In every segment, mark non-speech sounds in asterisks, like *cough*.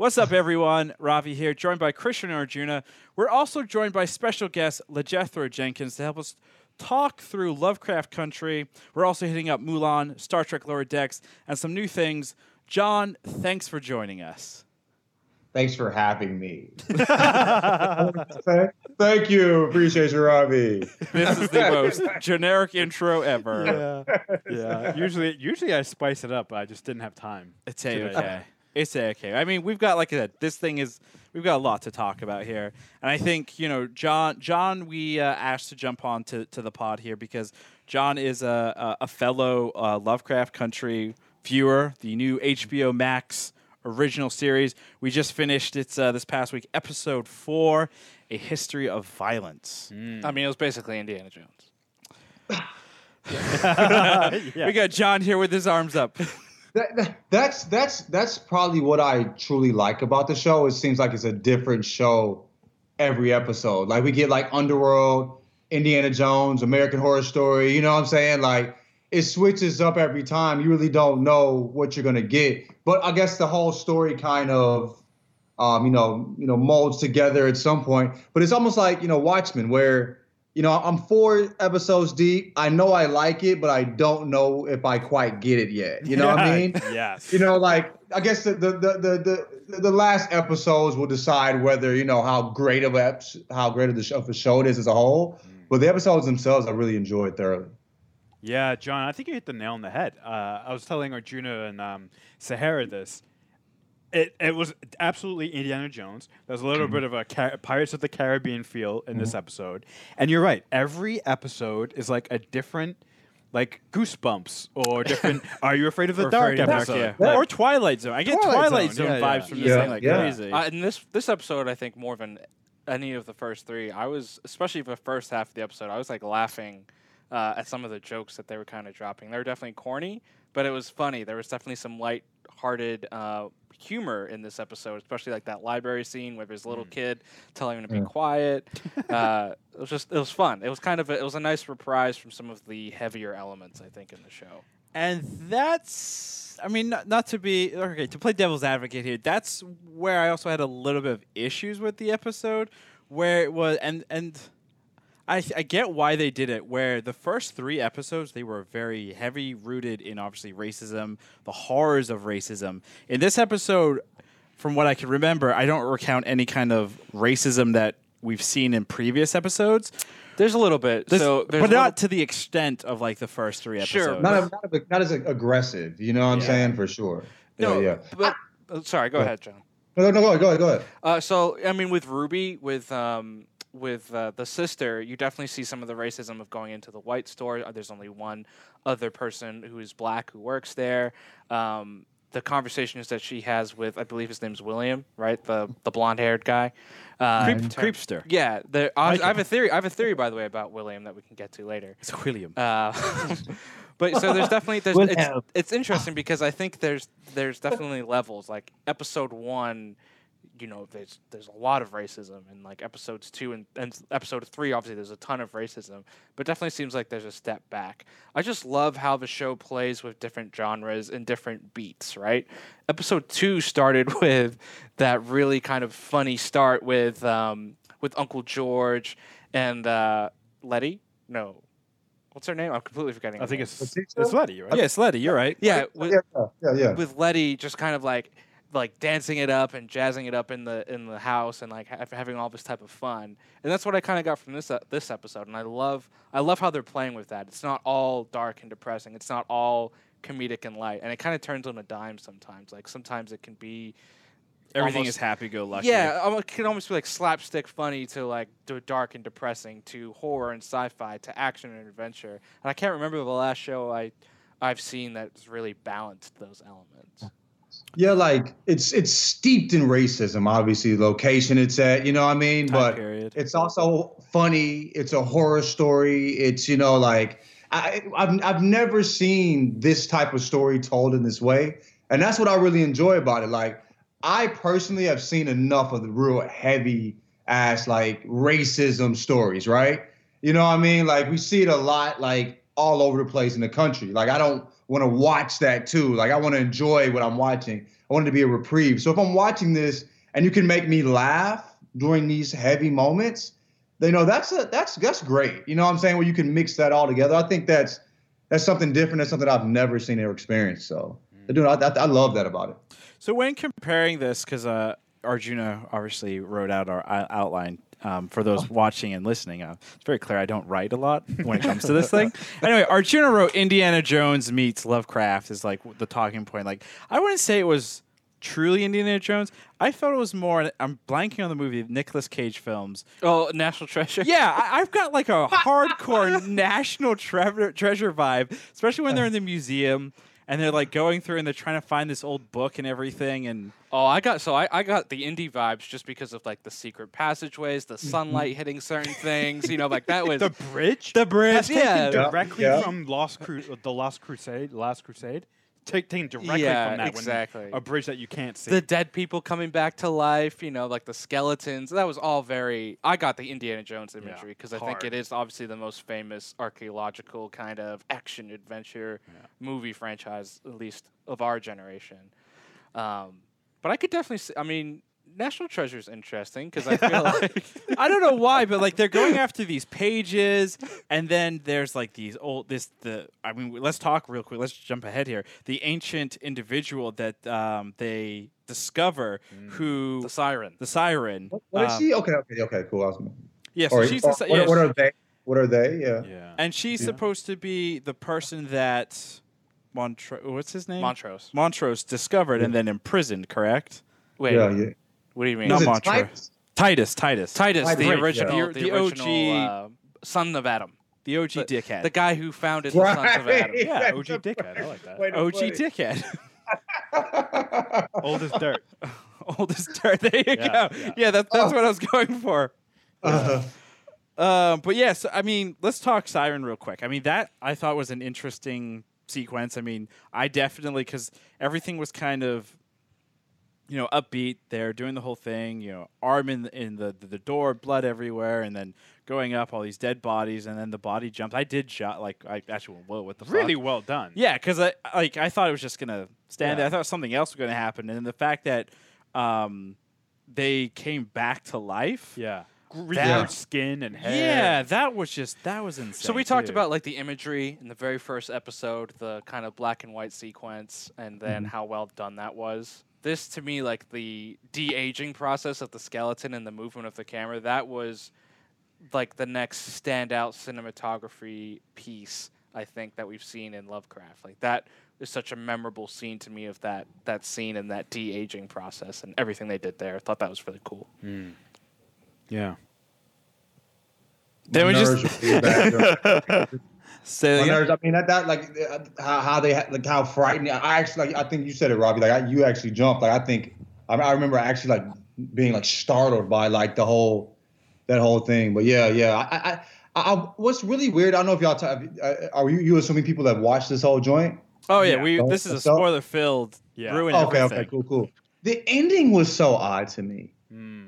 What's up, everyone? Ravi here, joined by Christian Arjuna. We're also joined by special guest LeJethro Jenkins to help us talk through Lovecraft Country. We're also hitting up Mulan, Star Trek Lower Decks, and some new things. John, thanks for joining us. Thanks for having me. *laughs* Thank you. Appreciate you, Ravi. This is the most *laughs* generic intro ever. Yeah, yeah. Usually, usually I spice it up, but I just didn't have time. It's a okay. It's okay. I mean, we've got like I said, this thing is we've got a lot to talk about here, and I think you know John. John, we uh, asked to jump on to, to the pod here because John is a a, a fellow uh, Lovecraft Country viewer. The new HBO Max original series we just finished. It's uh, this past week, episode four, a history of violence. I mean, it was basically Indiana Jones. *laughs* *laughs* yeah. We got John here with his arms up. *laughs* That, that- that's that's that's probably what I truly like about the show. It seems like it's a different show every episode. Like we get like Underworld, Indiana Jones, American Horror Story. You know what I'm saying? Like it switches up every time. You really don't know what you're gonna get. But I guess the whole story kind of, um, you know, you know, molds together at some point. But it's almost like you know Watchmen, where you know I'm four episodes deep. I know I like it, but I don't know if I quite get it yet. You know what I *laughs* mean? yes. you know, like I guess the the the the, the, the last episodes will decide whether you know how great of a how great of the show, of a show it is as a whole. But the episodes themselves, I really enjoyed thoroughly. Yeah, John, I think you hit the nail on the head. Uh, I was telling Arjuna and um, Sahara this. It, it was absolutely Indiana Jones. There's a little bit of a Car- Pirates of the Caribbean feel in this episode. And you're right. Every episode is like a different, like Goosebumps or *laughs* different Are You Afraid of the Dark Afraid of Dark, episode. yeah. Or Twilight Zone. I get Twilight, Twilight Zone, Zone, yeah, vibes yeah. from this Yeah, thing like yeah. crazy. Uh, in this this episode, I think more than any of the first three, I was especially the first half of the episode, I was like laughing uh, at some of the jokes that they were kind of dropping. They were definitely corny, but it was funny. There was definitely some light-hearted uh, humor in this episode, especially like that library scene where there's a little kid telling him to be Yeah. quiet. *laughs* uh, it was just it was fun. It was kind of a, it was a nice reprise from some of the heavier elements I think in the show. And that's, I mean, not, not to be, okay, to play devil's advocate here, that's where I also had a little bit of issues with the episode, where it was, and, and, I, I get why they did it. Where the first three episodes they were very heavy rooted in obviously racism, the horrors of racism. In this episode, from what I can remember, I don't recount any kind of racism that we've seen in previous episodes. There's a little bit, This- so there's but a little- not to the extent of like the first three Sure, episodes. Not a, not, a, not as aggressive, you know what I'm Yeah. saying for sure. no, yeah, yeah. but uh, sorry, go Go. ahead, John. No, no, go ahead, go ahead, go ahead. Uh, so I mean, with Ruby, with um, with uh, the sister, you definitely see some of the racism of going into the white store. Uh, There's only one other person who is black who works there. Um, the conversations that she has with, I believe his name's William, right? The the blonde haired guy. Uh, Creep, in term- creepster. Yeah, the, I, I have a theory. I have a theory, by the way, about William that we can get to later. It's William. Uh, *laughs* but so there's definitely there's, it's, it's interesting because I think there's there's definitely levels. Like episode one, you know, there's there's a lot of racism, in like episodes two and, and episode three, obviously there's a ton of racism. But definitely seems like there's a step back. I just love how the show plays with different genres and different beats. Right. Episode two started *laughs* with that really kind of funny start with um, with Uncle George and uh, Letty. No. What's her name? I'm completely forgetting. I think name. it's, it's Letty, right? yes, Letty, you're right. yeah, with, Yeah, yeah, yeah. with Letty just kind of like like dancing it up and jazzing it up in the in the house and like ha- having all this type of fun. And that's what I kind of got from this uh, this episode. And I love I love how they're playing with that. It's not all dark and depressing. It's not all comedic and light. And it kind of turns on a dime sometimes. Like sometimes it can be Everything almost- is happy go lucky. yeah, it can almost be like slapstick funny to like to dark and depressing to horror and sci-fi to action and adventure. And I can't remember the last show I I've seen that's really balanced those elements. Yeah, like it's it's steeped in racism. Obviously, the location it's at, you know what I mean. Time but period. it's also funny. It's a horror story. It's you know like I I've I've never seen this type of story told in this way, and that's what I really enjoy about it. Like I personally have seen enough of the real heavy ass like racism stories, right? You know what I mean? Like we see it a lot, like all over the place in the country. Like I don't want to watch that too. Like I want to enjoy what I'm watching. I want it to be a reprieve. So if I'm watching this and you can make me laugh during these heavy moments, then you know that's a that's that's great. You know what I'm saying? Where you can mix that all together. I think that's that's something different. That's something I've never seen or experienced. So, dude, I, I, I love that about it. So when comparing this, because uh, Arjuna obviously wrote out our uh, outline um, for those watching and listening. Uh, it's very clear I don't write a lot when it comes to this *laughs* thing. Anyway, Arjuna wrote Indiana Jones meets Lovecraft is like the talking point. Like I wouldn't say it was truly Indiana Jones. I felt it was more. I'm blanking on the movie Nicolas Cage films. Oh, National Treasure. Yeah, I, I've got like a *laughs* hardcore National Treasure treasure vibe, especially when they're in the museum and they're like going through and they're trying to find this old book and everything and Oh, I got so I, I got the indie vibes just because of like the secret passageways, the Mm-hmm. sunlight hitting certain things. You know, like that was *laughs* The bridge. the bridge. That's Yeah, Yeah, directly yeah. from Lost Cru- the Lost Crusade. Last Crusade. Take, taken directly Yeah, from that. exactly. When, a bridge that you can't see. the dead people coming back to life. You know, like the skeletons. That was all very. I got the Indiana Jones imagery because I think it is obviously the most famous archaeological kind of action adventure movie franchise, at least of our generation. Um, but I could definitely. See, I mean, National Treasure is interesting because I feel *laughs* like. I don't know why, but like they're going *laughs* after these pages, and then there's like these old this the. I mean, let's talk real quick. Let's jump ahead here. The ancient individual that um, they discover, who The siren. the siren. What, what is um, she? Okay, okay, okay, cool. Awesome. was, Yeah, so or, she's or- the, si- what, yeah, what are they? What are they? Yeah. yeah. and she's Yeah. supposed to be the person that Montrose. What's his name? Montrose. Montrose discovered and then imprisoned. Correct? Wait, yeah, yeah. What do you mean? Not Was it Montrose. Titus? Titus. Titus. Titus, Titus, the right, original, yeah. the, The- the original OG uh, son of Adam, the OG the, dickhead. the guy who founded the sons of Adam. Yeah, OG dickhead, I like that. way OG put it. dickhead. *laughs* Old as dirt. *laughs* Oldest dirt. There you Yeah, go. yeah. Yeah, that, that's Oh. what I was going for. Uh, Um, but yes, I mean, let's talk Siren real quick. I mean, that I thought was an interesting sequence. I mean, I definitely because everything was kind of, you know, upbeat. They're doing the whole thing. You know, arm in the, in the the door, blood everywhere, and then going up all these dead bodies, and then the body jumps. I did shot like I actually went, whoa, what the fuck? Really well done. Yeah, because I like I thought it was just gonna stand there. I thought something else was gonna happen, and then the fact that um, they came back to life. Yeah. Renewed Yeah. skin and hair. Yeah, that was just that was insane. So we talked too. about like the imagery in the very first episode, the kind of black and white sequence, and then how well done that was. This to me, like the de aging process of the skeleton and the movement of the camera, that was like the next standout cinematography piece I think that we've seen in Lovecraft. Like that is such a memorable scene to me of that that scene and that de aging process and everything they did there. I thought that was really cool. Hmm. Yeah. Then we just- *laughs* *laughs* nerves were. Say My again? nerves. I mean, that, that like uh, how, how they like how frightening. I actually, like, I think you said it, Robbie. Like I, you actually jumped. Like I think I, I remember actually like being like startled by like the whole that whole thing. But yeah, yeah. I, I, I, I what's really weird. I don't know if y'all ta- uh, are you you assuming people that watched this whole joint. Oh yeah, Yeah. we. This is a spoiler filled. Yeah. Ruin okay, everything. okay, cool, cool. The ending was so odd to me. Mm.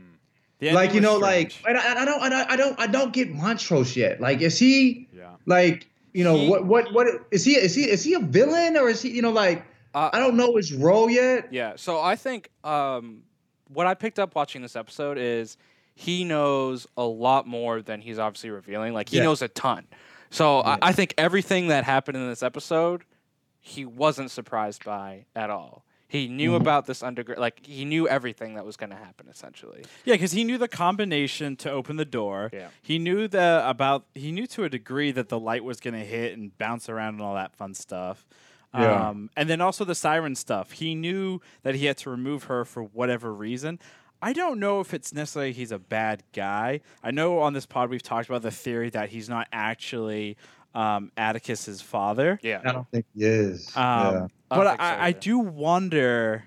Like you was know, like strange. and I, I don't, I don't, I don't, I don't get Montrose yet. Like, is he Yeah. like, you know, He- what, what, what is he? Is he, is he a villain or is he, you know, like, Uh, I don't know his role yet. Yeah. So I think um, what I picked up watching this episode is he knows a lot more than he's obviously revealing. Like he Yeah. knows a ton. So Yeah. I, I think everything that happened in this episode, he wasn't surprised by at all. He knew Mhm. about this underground. Like he knew everything that was going to happen. Essentially. yeah, because he knew the combination to open the door. Yeah. He knew the about. He knew to a degree that the light was going to hit and bounce around and all that fun stuff. Yeah. Um, and then also the siren stuff. He knew that he had to remove her for whatever reason. I don't know if it's necessarily he's a bad guy. I know on this pod we've talked about the theory that he's not actually um, Atticus's father. Yeah. I don't think he is. Um, yeah. But don't think so I, I do wonder.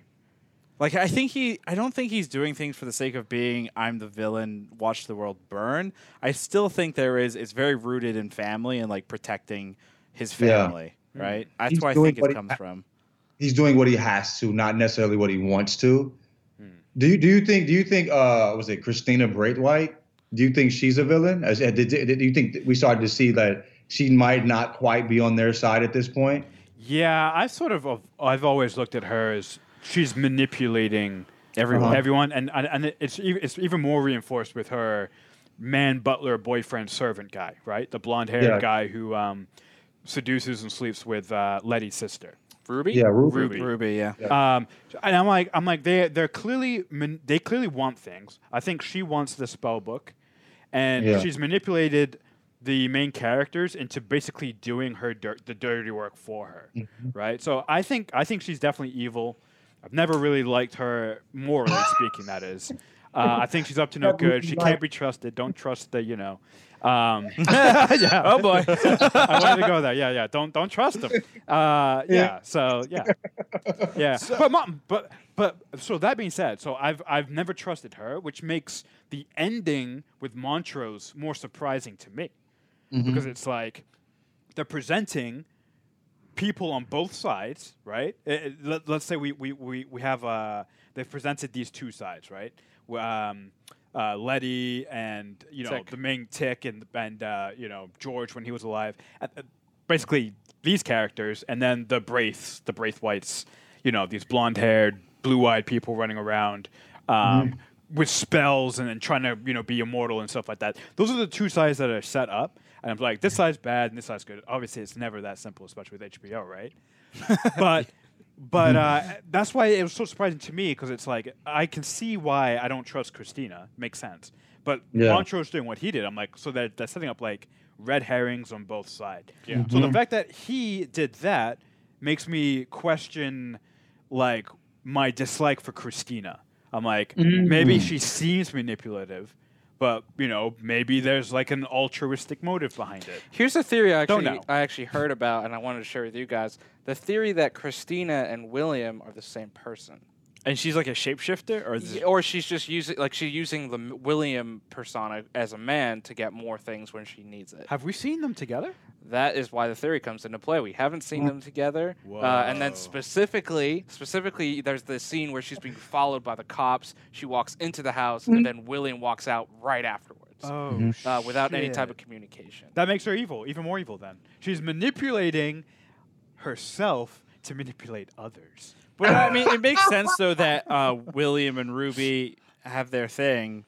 Like I think he, I don't think he's doing things for the sake of being I'm the villain, watch the world burn. I still think there is. It's very rooted in family and like protecting his family, Yeah. family, right? That's He's where I think it comes ha- from. He's doing what he has to, not necessarily what he wants to. Hmm. Do you, do you think, do you think, uh, was it Christina Braithwhite? Do you think she's a villain? As, did, did, do you think we started to see that she might not quite be on their side at this point? Yeah, I sort of of- I've always looked at her as she's manipulating Everyone. everyone, and and, and it's it's even more reinforced with her man, butler, boyfriend, servant guy, right? The blonde haired Yeah. guy who um, seduces and sleeps with uh, Letty's sister. Ruby. Yeah, Ruby. Ruby. Ruby, yeah. Um, and I'm like, I'm like, they they're clearly man- they clearly want things. I think she wants the spell book, and Yeah. she's manipulated the main characters into basically doing her dirt, the dirty work for her, right? So I think I think she's definitely evil. I've never really liked her morally speaking. That is, uh, I think she's up to no good. She can't be trusted. Don't trust the you know. Um, *laughs* *laughs* yeah. Oh boy. *laughs* I wanted to go there. Yeah, yeah. Don't don't trust them. Uh, yeah. Yeah. So yeah, yeah. but mom, but but so that being said, so I've I've never trusted her, which makes the ending with Montrose more surprising to me because it's like they're presenting people on both sides, right? It- it- let, us say we we we we have uh they've presented these two sides, right? Um, uh, Letty and you know Tick. the main Tick and and uh, you know George when he was alive. Basically these characters, and then the Braiths, the Braithwhites. You know these blonde-haired, blue-eyed people running around. Um, With spells and then trying to you know be immortal and stuff like that. Those are the two sides that are set up, and I'm like, this side's bad and this side's good. Obviously, it's never that simple, especially with HBO, right? *laughs* but but uh, that's why it was so surprising to me because it's like I can see why I don't trust Christina. Makes sense. But Yeah. Montrose doing what he did, I'm like, so that that's setting up like red herrings on both sides. Yeah. So Mm-hmm. the fact that he did that makes me question like my dislike for Christina. I'm like, Mm-hmm. maybe she seems manipulative, but you know, maybe there's like an altruistic motive behind it. Here's a theory I Don't actually know. I actually heard about, and I wanted to share with you guys. The theory that Christina and William are the same person, and she's like a shapeshifter, or is Y- or she's just using like she's using the William persona as a man to get more things when she needs it. Have we seen them together? That is why the theory comes into play. We haven't seen them together, uh, and then specifically, specifically, there's the scene where she's being followed by the cops. She walks into the house, and then William walks out right afterwards, Oh, uh, without any type of communication. That makes her evil, even more evil. Then she's manipulating herself to manipulate others. But I mean, it makes sense though *laughs* that uh, William and Ruby have their thing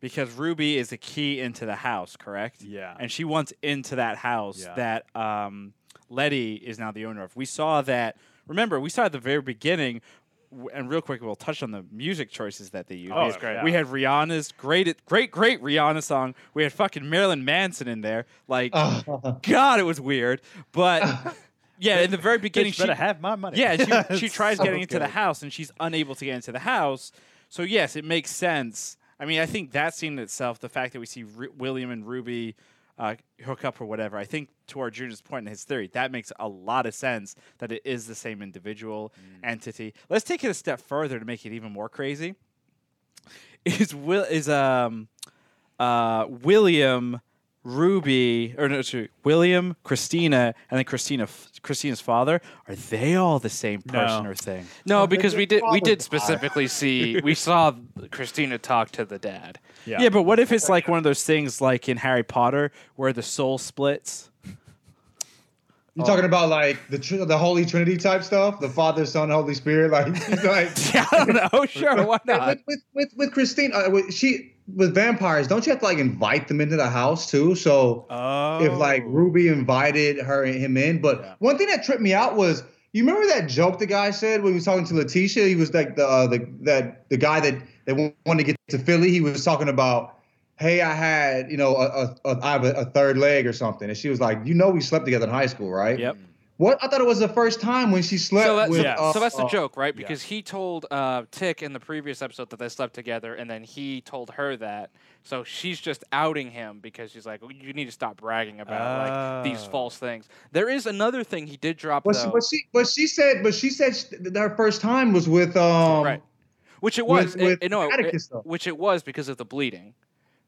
because Ruby is a key into the house, correct? Yeah. And she wants into that house Yeah. that um, Letty is now the owner of. We saw that. Remember, we saw at the very beginning. And real quick, we'll touch on the music choices that they used. Oh, we, it's great. we had Rihanna's great, great, great Rihanna song. We had fucking Marilyn Manson in there. Like, *laughs* God, it was weird. But *laughs* yeah, in the very beginning, she better have my money. yeah, she, *laughs* she tries so getting into the house and she's unable to get into the house. So yes, it makes sense. I mean, I think that scene in itself, the fact that we see Ru- William and Ruby uh, hook up or whatever, I think to Arjuna's point in his theory, that makes a lot of sense that it is the same individual Mm. entity. Let's take it a step further to make it even more crazy. Is Will is um uh William Ruby or no, sorry, William, Christina, and then Christina, Christina's father. Are they all the same person No. or thing? No, Well, because we did we did died. specifically *laughs* see we saw Christina talk to the dad. Yeah. Yeah. but what if it's like one of those things like in Harry Potter where the soul splits? You're talking about like the tr- the Holy Trinity type stuff, the Father, Son, Holy Spirit, like he's *laughs* like *laughs* Yeah, I don't know. Sure, why not? with, with with with Christine, uh, with, she with vampires. Don't you have to like invite them into the house too? So Oh. if like Ruby invited her and him in, but Yeah. one thing that tripped me out was you remember that joke the guy said when he was talking to Letitia. He was like the uh, the that the guy that that wanted to get to Philly. He was talking about. Hey, I had, you know, a, a, a, I have a, a third leg or something. And she was like, you know, we slept together in high school, right? Yep. What? I thought it was the first time when she slept So that's, with. yeah. uh, so that's the uh, joke, right? yeah. Because he told uh, Tick in the previous episode that they slept together, and then he told her that. So she's just outing him because she's like, "You need to stop bragging about like these Oh. false things." There is another thing he did drop But she, but she, but she said, but she said sh- that her first time was with um. right? Which it with- was, it- with it- no, Atticus, though. which it was because of the bleeding,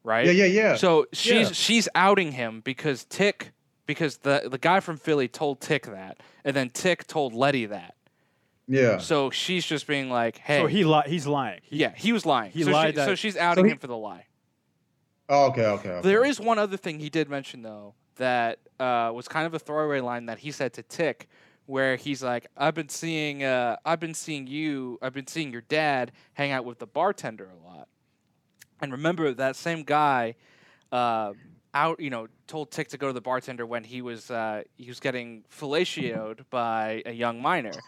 right? Yeah, yeah, yeah. So she's Yeah. she's outing him because Tick because the the guy from Philly told Tick that, and then Tick told Letty that. yeah. So she's just being like, "Hey, So he li- he's lying. He- yeah, he was lying. he so, lied she, so she's outing he- him for the lie." Oh, okay, okay, okay. There is one other thing he did mention though that uh, was kind of a throwaway line that he said to Tick where he's like, "I've been seeing, uh, I've been seeing you, I've been seeing your dad hang out with the bartender a lot." And remember that same guy, uh, out, you know, told Tick to go to the bartender when he was uh, he was getting fellatioed by a young minor.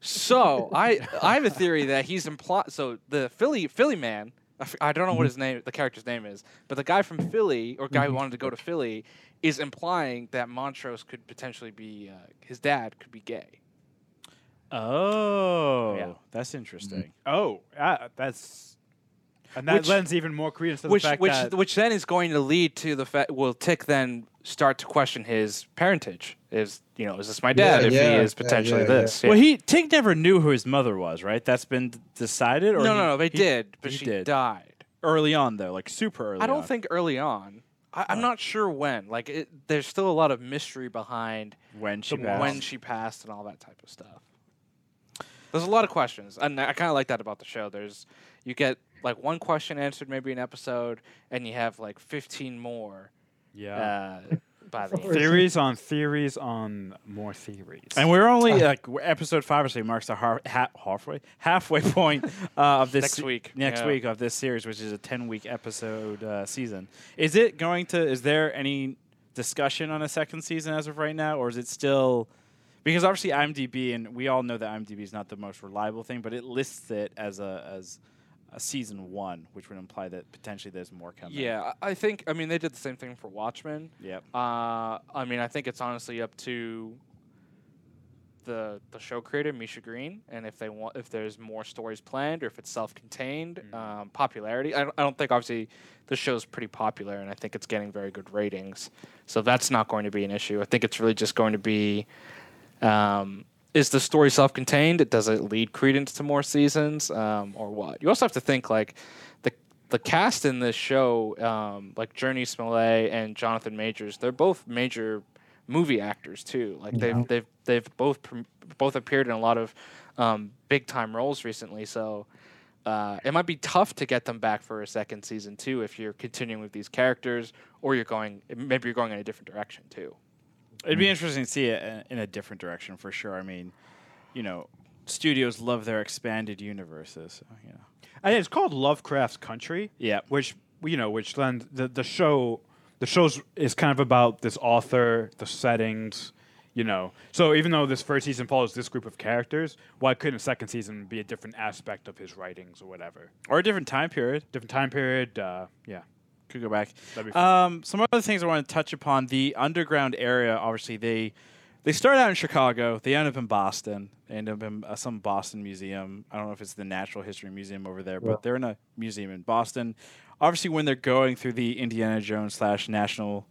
So I I have a theory that he's implied. So the Philly Philly man, I don't know what his name, the character's name is, but the guy from Philly or guy who wanted to go to Philly is implying that Montrose could potentially be uh, his dad could be gay. Oh, Yeah. that's interesting. Oh, uh, that's and that Which- lends even more credence to the which fact which that which then is going to lead to the fact will Tick then start to question his parentage. Is you know is this my dad? Yeah, if yeah, he is potentially yeah, this. Well, he Tick never knew who his mother was, right? That's been decided, or no, he- no, no, they he- did, but she did. died. early on, though, like super early. I don't on. think early on. I, I'm Oh. not sure when. Like, it, there's still a lot of mystery behind when she The passed. when she passed and all that type of stuff. There's a lot of questions, and I kind of like that about the show. There's you get like one question answered maybe an episode, and you have like 15 more yeah, uh, by *laughs* the theories on theories on more theories. And we're only *laughs* like we're episode five or so marks the har- ha- halfway halfway *laughs* point uh, of this Next week, next yeah. week of this series, which is a ten week episode uh, season. Is it going to? Is there any discussion on a second season as of right now, or is it still? Because obviously IMDb, and we all know that IMDb is not the most reliable thing, but it lists it as a as a season one, which would imply that potentially there's more coming. Yeah, I think. I mean, they did the same thing for Watchmen. Yep. Uh, I mean, I think it's honestly up to the the show creator Misha Green, and if they want, if there's more stories planned, or if it's self-contained, um, popularity. I don't, I don't think obviously the show's pretty popular, and I think it's getting very good ratings, so that's not going to be an issue. I think it's really just going to be. Um, is the story self-contained? Does it lead credence to more seasons, um, or what? You also have to think like the the cast in this show, um, like Jurnee Smollett and Jonathan Majors, they're both major movie actors too. Like they've they've they've both both appeared in a lot of um, big time roles recently. So uh, it might be tough to get them back for a second season too if you're continuing with these characters, or you're going maybe you're going in a different direction too. It'd be interesting to see it in- a different direction for sure. I mean, you know, studios love their expanded universes. so, You know. And it's called Lovecraft's Country. Yeah. Which you know, which then the the show the show's is kind of about this author, the settings, you know. So even though this first season follows this group of characters, why couldn't a second season be a different aspect of his writings or whatever? Or a different time period. Different time period, uh, yeah. Could go back. That'd be fun. Um, some other things I want to touch upon. The underground area, obviously, they they start out in Chicago. They end up in Boston. They end up in uh, some Boston museum. I don't know if it's the Natural History Museum over there, but they're in a museum in Boston. Obviously, when they're going through the Indiana Jones slash National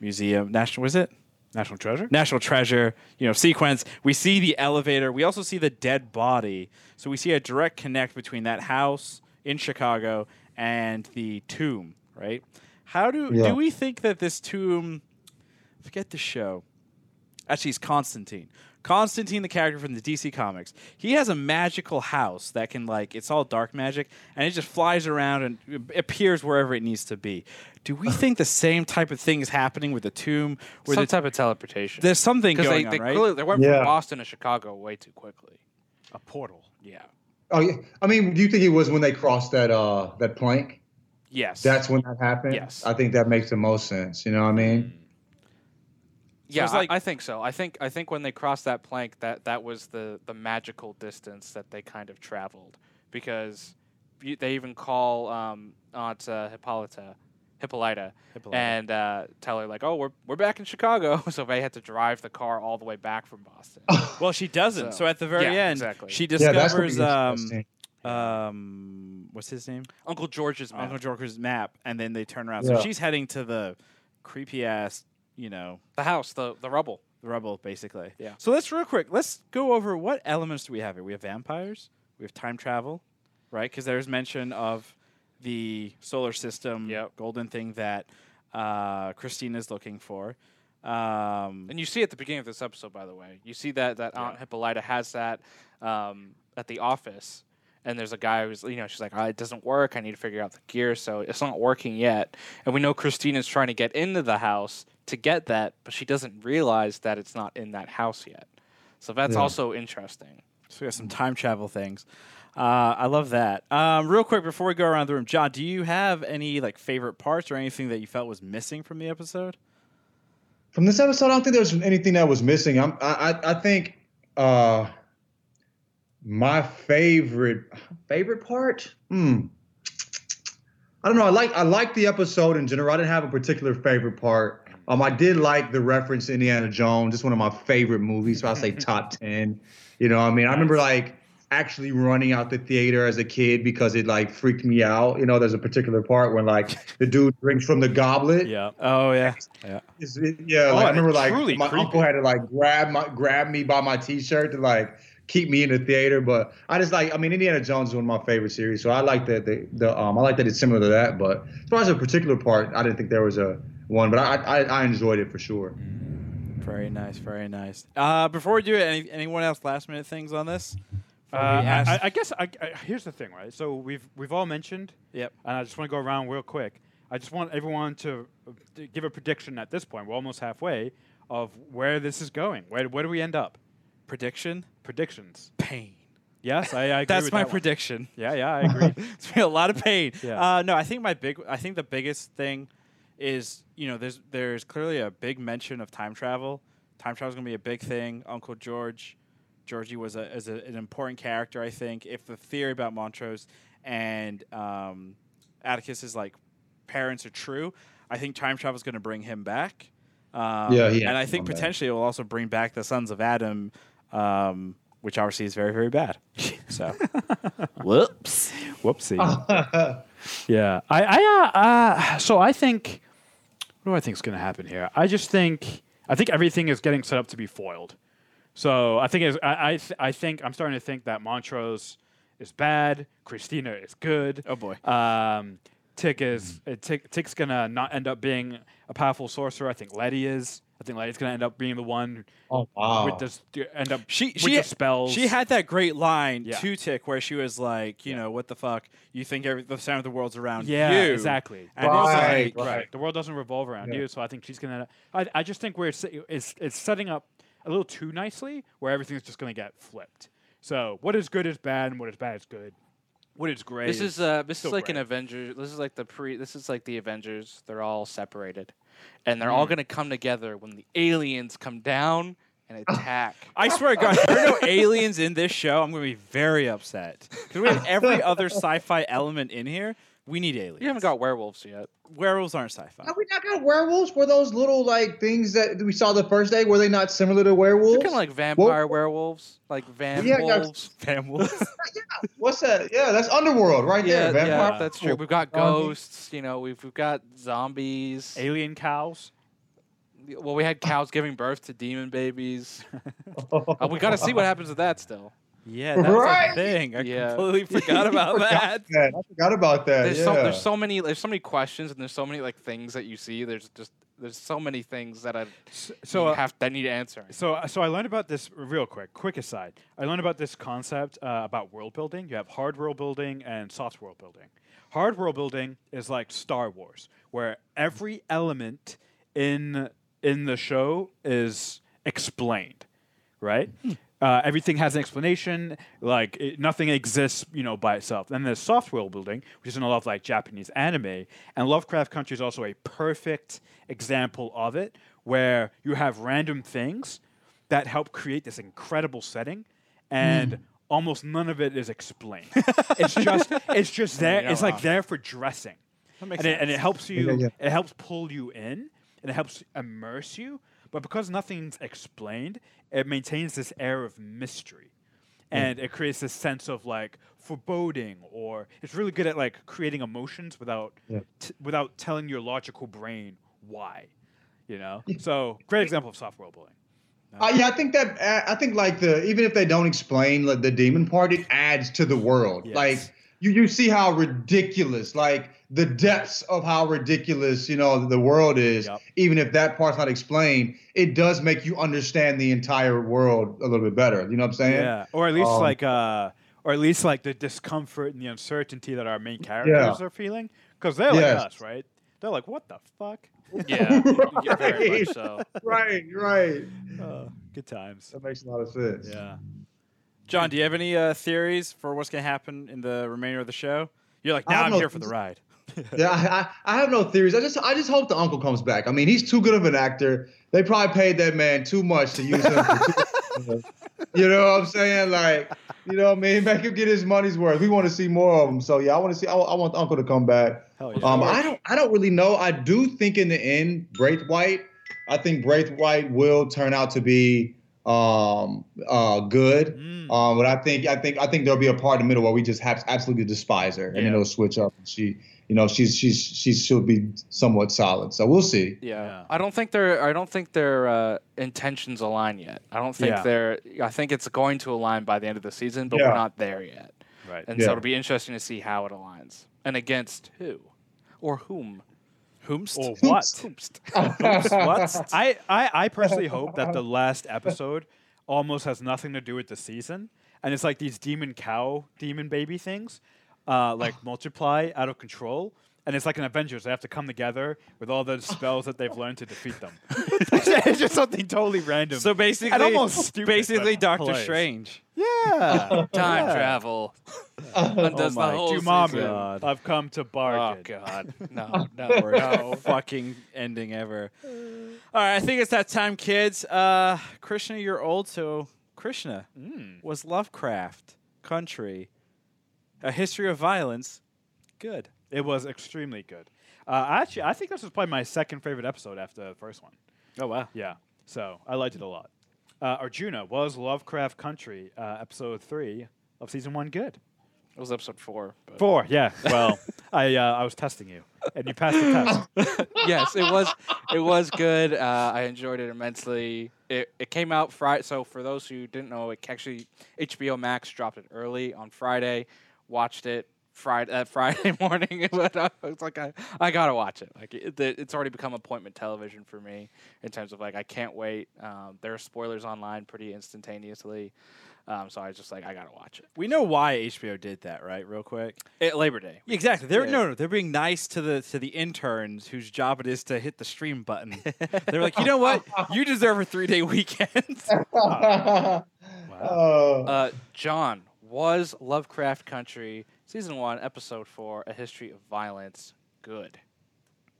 Museum, National was it? National Treasure? National Treasure, you know, sequence. We see the elevator. We also see the dead body. So we see a direct connect between that house in Chicago and the tomb, right? How do Yeah. do we think that this tomb? Forget the show. Actually, it's Constantine. Constantine, the character from the DC comics, he has a magical house that can like it's all dark magic, and it just flies around and appears wherever it needs to be. Do we think the same type of thing is happening with the tomb? Where Some the, type of teleportation. there's something Because going they on, they, right? clearly, they went Yeah. from Boston to Chicago way too quickly. A portal. Yeah. Oh yeah. I mean, do you think it was when they crossed that uh that plank? Yes. That's when that happened. Yes. I think that makes the most sense. You know what I mean? Yeah, it's I- like- I, think so. I think I think when they crossed that plank, that that was the the magical distance that they kind of traveled because you, they even call um, Aunt uh, Hippolyta, Hippolyta, Hippolyta. and uh, tell her like, "Oh, we're we're back in Chicago," *laughs* so they had to drive the car all the way back from Boston. *laughs* well, she doesn't. So, So- at the very yeah, end, exactly. she Yeah, that's gonna discovers be um, interesting. Um, what's his name? Uncle George's map. Uncle Joker's map, and then they turn around. So she's heading to the creepy ass, you know, the house, the the rubble. the rubble, basically. Yeah. So let's real quick. Let's go over what elements do we have here. We have vampires. We have time travel, right? Because there's mention of the solar system Yep. golden thing that uh, is looking for. Um, And you see at the beginning of this episode, by the way, you see that that Aunt Hippolyta has that um, at the office, and there's a guy who's you know she's like, oh, it doesn't work. I need to figure out the gear, so it's not working yet. And we know Christina's trying to get into the house to get that, but she doesn't realize that it's not in that house yet. So that's Yeah. also interesting. So we got some time travel things. Uh, I love that. Um, real quick before we go around the room, John, do you have any like favorite parts or anything that you felt was missing from the episode? From this episode, I don't think there was anything that was missing. I'm, I, I, I think uh, my favorite favorite part. Hmm. I don't know. I like I like the episode in general. I didn't have a particular favorite part. Um, I did like the reference to Indiana Jones. It's one of my favorite movies. So I say top *laughs* ten. You know, what I mean, I remember like actually running out the theater as a kid because it like freaked me out. You know, there's a particular part when like the dude drinks from the goblet. Yeah. Oh yeah, yeah. It- yeah, Oh, like, I remember like truly my creepy. uncle had to like grab my grab me by my t-shirt to like keep me in the theater. But I just like I mean Indiana Jones is one of my favorite series, so I like that the, the um I like that it's similar to that. But as far as a particular part, I didn't think there was a one, but I I, I enjoyed it for sure. Very nice, very nice. Uh, before we do it, any, anyone else last minute things on this? Uh, I, I- I guess I, I, here's the thing, right? So we've we've all mentioned, Yep. and I just want to go around real quick. I just want everyone to, uh, to give a prediction at this point. We're almost halfway of where this is going. Where where do we end up? Prediction: Predictions. pain. Yes, I, I agree That's with my that one. prediction. Yeah, yeah, I agree. *laughs* it's been a lot of pain. Yeah. Uh, no, I think my big. I think the biggest thing is you know there's there's clearly a big mention of time travel. Time travel is gonna be a big thing. Uncle George, Georgie was a is a, an important character. I think if the theory about Montrose and um, Atticus's like parents are true, I think time travel is gonna bring him back. Um, Yeah, he and I think come back. potentially it will also bring back the Sons of Adam, um, which obviously is very very bad. So, *laughs* whoops. Whoopsie. *laughs* Yeah, I, I, uh, uh, so I think, what do I think is going to happen here? I just think, I think everything is getting set up to be foiled. So I think, it's, I, I, th- I think I'm starting to think that Montrose is bad, Christina is good. Oh boy. Um, Tick is uh, Tick, Tick's gonna not end up being a powerful sorcerer. I think Letty is. I think Letty's gonna end up being the one Oh wow. with this end up She with she the spells. She had that great line Yeah. to Tick where she was like, you know, what the fuck? You think every, the sound of the world's around yeah, you? exactly. And Right, like, right. The world doesn't revolve around Yeah. you, so I think she's gonna. I, I just think we're it's it's setting up a little too nicely, where everything's just gonna get flipped. So what is good is bad, and what is bad is good. What is great? This is uh, this is like an gray. Avengers. This is like the pre. This is like the Avengers. They're all separated, and they're all Hmm. gonna come together when the aliens come down and *laughs* attack. I swear to God, if there are no aliens in this show, I'm going to be very upset. Because we have every other sci-fi element in here. We need aliens. you haven't got werewolves yet. werewolves aren't sci-fi. Have we not got werewolves? Were those little like things that we saw the first day? Were they not similar to werewolves? They're kind of like vampire werewolves, like van Yeah, *laughs* *laughs* yeah. wolves. Werewolves. What's that? Yeah, that's underworld right Yeah, there. yeah, Vampire. that's true. We've got ghosts. You know, we've we've got zombies. alien cows. Well, we had cows giving birth to demon babies. *laughs* Uh, we got to see what happens with that still. Yeah, that's Right. a thing. I Yeah. completely *laughs* forgot about that. Yeah, I forgot about that. There's yeah. so there's so many there's so many questions and there's so many like things that you see. There's just there's so many things that I So, so so uh, have that need answering. So, so I learned about this real quick. Quick aside, I learned about this concept uh, about world building. You have hard world building and soft world building. Hard world building is like Star Wars, where every element in in the show is explained, right? Uh, everything has an explanation. Like it, nothing exists, you know, by itself. Then there's soft world building, which is in a lot of like Japanese anime, and Lovecraft Country is also a perfect example of it, where you have random things that help create this incredible setting, and almost none of it is explained. it's just *laughs* it's just there. It's like there for dressing, and it, and it helps you. Yeah, yeah. It helps pull you in, and it helps immerse you. But because nothing's explained, it maintains this air of mystery, and it creates this sense of like foreboding, or it's really good at like creating emotions without Yeah. t- without telling your logical brain why. You know, so great example of soft world building. Uh, yeah, I think that uh, I think like the even if they don't explain like, the demon part, it adds to the world. Yes. Like you, you see how ridiculous, like the depths of how ridiculous you know the world is. Yep. Even if that part's not explained, it does make you understand the entire world a little bit better. You know what I'm saying? Yeah, or at least Um, like uh, or at least like the discomfort and the uncertainty that our main characters are feeling, because they're like us, right? they're like, "What the fuck?" Yeah, yeah, *laughs* very Right. much so. right, right. Uh, good times. That makes a lot of sense. Yeah. John, do you have any uh, theories for what's going to happen in the remainder of the show? You're like, I now I'm no here for the ride. Yeah, I, I, I have no theories. I just I just hope the uncle comes back. I mean, he's too good of an actor. They probably paid that man too much to use him. You know what I'm saying? Like, you know what I mean? Make him get his money's worth. We want to see more of him. So yeah, I want to see. I, I want the uncle to come back. Yeah. Um, I don't I don't really know. I do think in the end, Braithwhite, I think Braithwhite will turn out to be um uh good. Mm. Um, but I think I think I think there'll be a part in the middle where we just have absolutely despise her, and then it'll switch up. And she, you know, she's she's she's she'll be somewhat solid. So we'll see. Yeah. Yeah. I don't think their I don't think their uh, intentions align yet. I don't think Yeah. they're. I think it's going to align by the end of the season, but Yeah. we're not there yet. right. And Yeah. so it'll be interesting to see how it aligns and against who, or whom. Whomst? or what? *laughs* Whomst. what? I, I, I personally hope that the last episode almost has nothing to do with the season, and it's like these demon cow, demon baby things, uh, like multiply out of control, and it's like an Avengers. They have to come together with all the *laughs* spells that they've learned to defeat them. *laughs* *laughs* it's just something totally random. So basically, And almost stupid, basically but Doctor hilarious. Strange. yeah, Time Yeah. travel Oh undoes my the whole Dormammu, season. God. I've come to bargain. Oh. God, no, no, no. fucking ending ever. *sighs* All right, I think it's that time, kids. Uh, Krishna, you're old, so Krishna Mm. was Lovecraft Country, a history of violence. Good. It was extremely good. Uh, actually, I think this was probably my second favorite episode after the first one. Oh wow. Yeah, so I liked it a lot. Uh, Arjuna was Lovecraft Country, uh, episode three of season one. Good. It was episode four. But Four. Yeah. Well, I uh, I was testing you, and you passed the test. *laughs* yes, it was. It was good. Uh, I enjoyed it immensely. It, it came out Friday. So for those who didn't know, it actually HBO Max dropped it early on Friday. Watched it Friday uh, *laughs* Friday morning. but I was like, I, I gotta watch it. Like it, it- it's already become appointment television for me in terms of like I can't wait. Um, there are spoilers online pretty instantaneously. Um, so I was just like, I gotta watch it. We know why HBO did that, right? Real quick. It Labor Day. Exactly. They're Yeah. no, no. They're being nice to the to the interns whose job it is to hit the stream button. they're like, you know what? You deserve a three day weekend. *laughs* *laughs* Wow. Uh, Uh, John was Lovecraft Country season one, episode four, a history of violence. Good.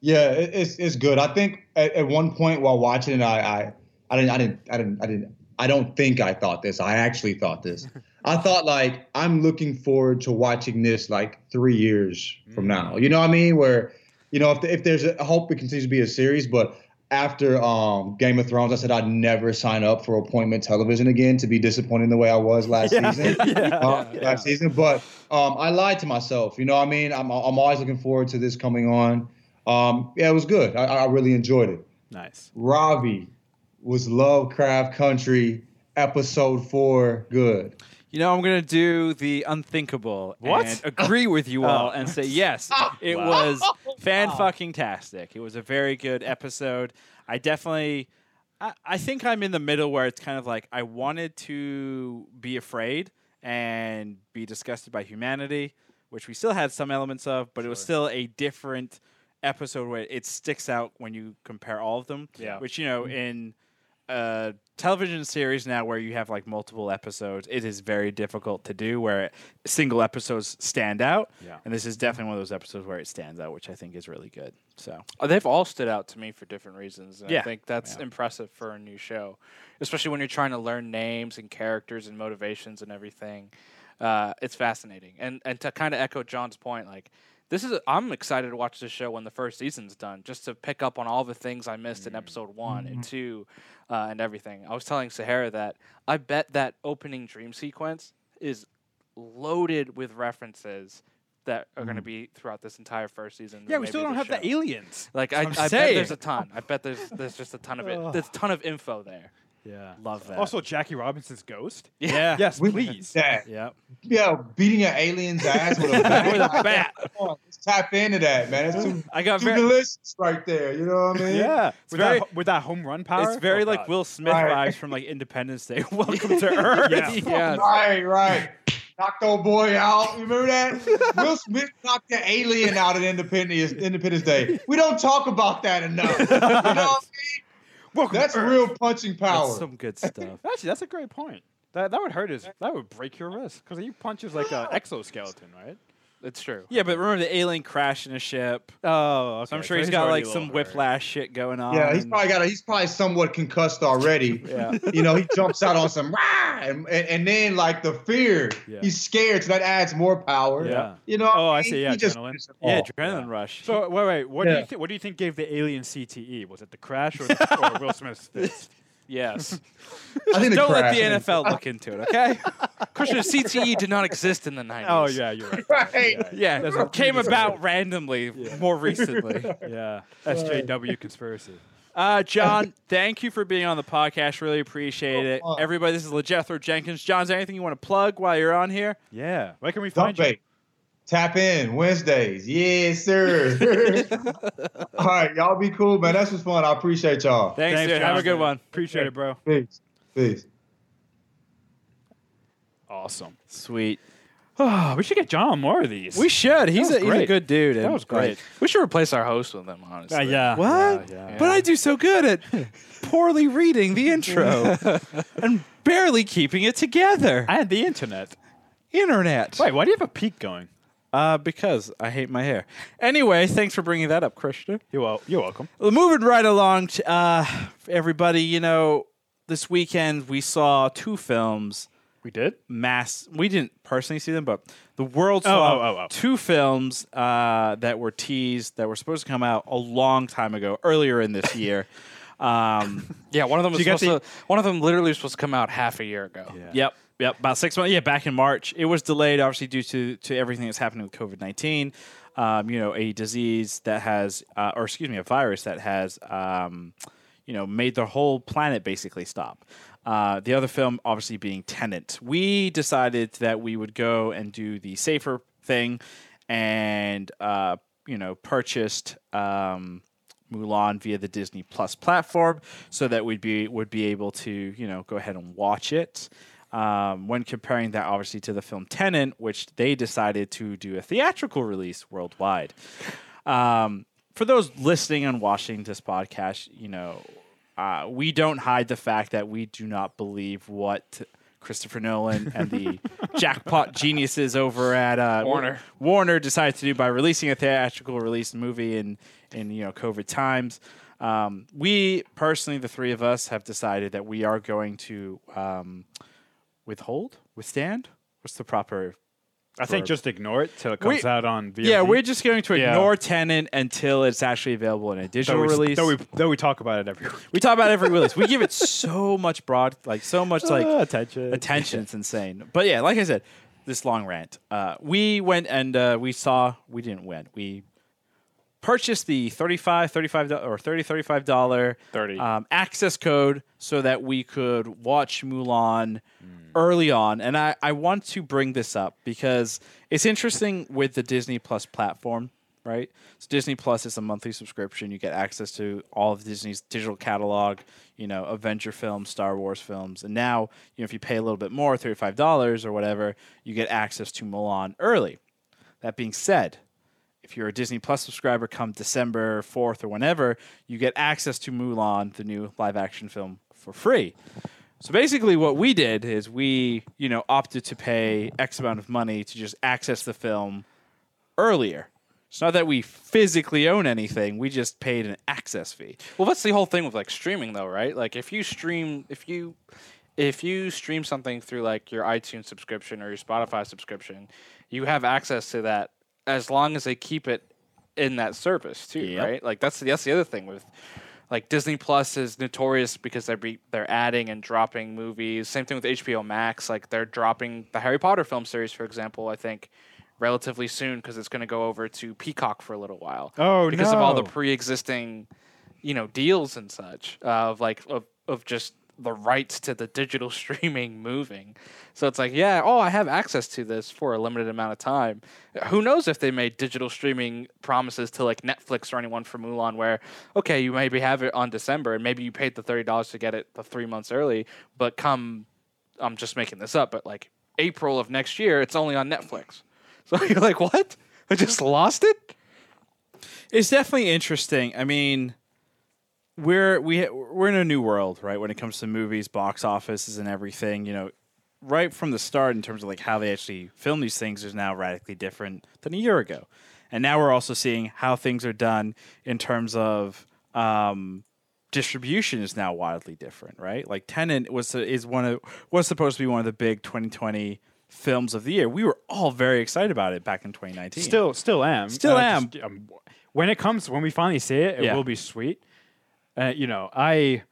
Yeah, it's it's good. I think at, at one point while watching it, I, I I didn't I didn't I didn't I didn't I don't think I thought this. I actually thought this. *laughs* I thought like I'm looking forward to watching this like three years from mm. now. You know what I mean? Where you know if if there's a I hope it continues to be a series, but after um, Game of Thrones, I said I'd never sign up for appointment television again to be disappointed the way I was last *laughs* Yeah. season. *laughs* Yeah. uh, Yeah. last season. But um, I lied to myself. You know what I mean? I'm, I'm always looking forward to this coming on. Um, yeah, it was good. I, I really enjoyed it. Nice. Ravi was Lovecraft Country, episode four, good. You know, I'm gonna do the unthinkable What? and agree with you *laughs* oh. all Oh. and say yes, *laughs* it Wow. was fan fucking tastic. It was a very good episode. I definitely, I, I think I'm in the middle where it's kind of like I wanted to be afraid and be disgusted by humanity, which we still had some elements of, but it was still a different episode where it sticks out when you compare all of them. Yeah. Which you know mm. in a television series now where you have like multiple episodes, it is very difficult to do where single episodes stand out. Yeah. And this is definitely one of those episodes where it stands out, which I think is really good. So Uh, They've all stood out to me for different reasons. And Yeah. I think that's Yeah. impressive for a new show, especially when you're trying to learn names and characters and motivations and everything. Uh, it's fascinating. And and to kind of echo John's point, like this is I'm excited to watch this show when the first season's done, just to pick up on all the things I missed in mm-hmm. episode one and mm-hmm. two, uh, and everything. I was telling Sahara that I bet that opening dream sequence is loaded with references that are going to mm-hmm. be throughout this entire first season. Yeah, we still don't the have show. the aliens. Like I, I bet there's a ton. I bet there's there's just a ton of it. *laughs* There's a ton of info there. Yeah. love that. Also, Jackie Robinson's ghost. *laughs* yeah. Yes, We- please. Yeah, Yep. yeah, beating an alien's ass with a *laughs* bat. With a bat. Come on, let's tap into that, man. It's too, I got too very delicious right there. You know what I mean? Yeah, with, very- that, with that home run power. it's very Oh, like God. Will Smith Right. vibes from like Independence Day. *laughs* Welcome to Earth. Yeah. Yes. Right, right. knocked old boy out. You remember that? Will Smith knocked the alien out at Independence Independence Day. We don't talk about that enough. You know what I mean? Welcome That's real punching power. That's some good *laughs* stuff. Actually, that's a great point. That that would hurt his. That would break your wrist because he punches like an *gasps* exoskeleton, right? It's true. Yeah, but remember the alien crashing a ship. Oh, So I'm sure he's got like some whiplash shit going on. yeah, he's probably got. A, he's probably somewhat concussed already. *laughs* yeah. *laughs* you know, he jumps out on some rah, and, and, and then like the fear, Yeah. he's scared, so that adds more power. Yeah. You know. Oh, I he- see, yeah, he adrenaline. finished Yeah, off. adrenaline rush. So wait, wait. What do you think? What do you think gave the alien CTE? Was it the crash or, the, or Will Smith's *laughs* fist? Yes. *laughs* I think Don't let the NFL look into it, okay? *laughs* Christian, CTE did not exist in the 90s. Oh yeah, you're right. Right. yeah, There's a- came about randomly more recently. *laughs* Yeah, SJW conspiracy. Uh, John, thank you for being on the podcast. Really appreciate it. Oh, uh, Everybody, this is LeJethro Jenkins. John, is there anything you want to plug while you're on here? Yeah, where can we Dump find you? bait. Tap in Wednesdays. Yes, sir. *laughs* All right, y'all be cool, man. That's was fun. I appreciate y'all. Thanks, dude. Have a good one. Appreciate it, bro. Peace. Peace. Awesome. Sweet. Oh, *sighs* we should get John on more of these. We should. He's, a, he's a great. good dude. that and, was great. like, We should replace our host with him, honestly. Uh, yeah. What? Yeah, yeah. But I do so good at *laughs* poorly reading the intro *laughs* and barely keeping it together. And the internet. Internet. Wait, why do you have a peak going? Uh, because I hate my hair. Anyway, thanks for bringing that up, Krishna. You're, wel- you're welcome. Well, moving right along, to, uh, everybody, you know, this weekend we saw two films. We did. Mass. We didn't personally see them, but the world Oh, saw oh, oh, oh. two films uh, that were teased that were supposed to come out a long time ago, earlier in this year. *laughs* Um, Yeah, one of them was you get supposed to. One of them literally was supposed to come out half a year ago. Yeah. Yep. Yep. About six months. Yeah, back in March. It was delayed, obviously, due to to everything that's happening with COVID nineteen. Um, you know, a disease that has, uh, or excuse me, a virus that has, um, you know, made the whole planet basically stop. Uh, the other film, obviously, being Tenet. We decided that we would go and do the safer thing, and uh, you know, purchased. Um, Mulan via the Disney Plus platform, so that we'd be would be able to you know go ahead and watch it. Um, when comparing that obviously to the film Tenet, which they decided to do a theatrical release worldwide. Um, for those listening and watching this podcast, you know, uh, we don't hide the fact that we do not believe what Christopher Nolan and the *laughs* jackpot geniuses over at uh, Warner. Warner decided to do by releasing a theatrical release movie in in you know COVID times. Um, we personally, the three of us, have decided that we are going to um, withhold, withstand. What's the proper? I think just ignore it till it comes We- out on VOD. Yeah, we're just going to Yeah. ignore Tenet until it's actually available in a though digital we, release. Though we, though we talk about it every week. We talk about every release. We give it so much broad, like so much like Ah, attention. *laughs* attention. It's insane. But yeah, like I said, this long rant. Uh, we went and uh, we saw. We didn't win. We purchased the 35 35 or 30 35 dollar 30. um, access code so that we could watch Mulan early on. And I, I want to bring this up because it's interesting with the Disney Plus platform right? So Disney Plus is a monthly subscription. You get access to all of Disney's digital catalog you know Avenger films Star Wars films. And now you know if you pay a little bit more $35 or whatever you get access to Mulan early. That being said if you're a Disney Plus subscriber come December 4th or whenever, you get access to Mulan, the new live action film, for free. So basically, what we did is we, you know, opted to pay X amount of money to just access the film earlier. It's not that we physically own anything; we just paid an access fee. Well, that's the whole thing with like streaming, though, right? Like if you stream, if you if you stream something through like your iTunes subscription or your Spotify subscription, you have access to that as long as they keep it in that service too, Yep. right? Like that's that's the other thing with like Disney Plus is notorious because they're be, they're adding and dropping movies. Same thing with HBO Max, like they're dropping the Harry Potter film series, for example. I think relatively soon because it's going to go over to Peacock for a little while Oh, because of all the pre-existing you know deals and such uh, of like of, of just the rights to the digital *laughs* streaming moving so it's like yeah oh i have access to this for a limited amount of time who knows if they made digital streaming promises to like netflix or anyone for mulan where okay you maybe have it on december and maybe you paid the $30 to get it the three months early but come i'm just making this up but like April of next year, it's only on Netflix. *laughs* So you're like, what? I just lost it. It's definitely interesting. I mean, we're we we're in a new world, right? When it comes to movies, box offices, and everything. You know, right from the start, in terms of like how they actually film these things, is now radically different than a year ago. And now we're also seeing how things are done in terms of um, distribution is now wildly different, right? Like Tenet was is one of was supposed to be one of the big 2020 films of the year. We were all very excited about it back in 2019. Still, still am. Still Uh, am. just, um, when it comes, when we finally see it, it Yeah. will be sweet. Uh, you know, I,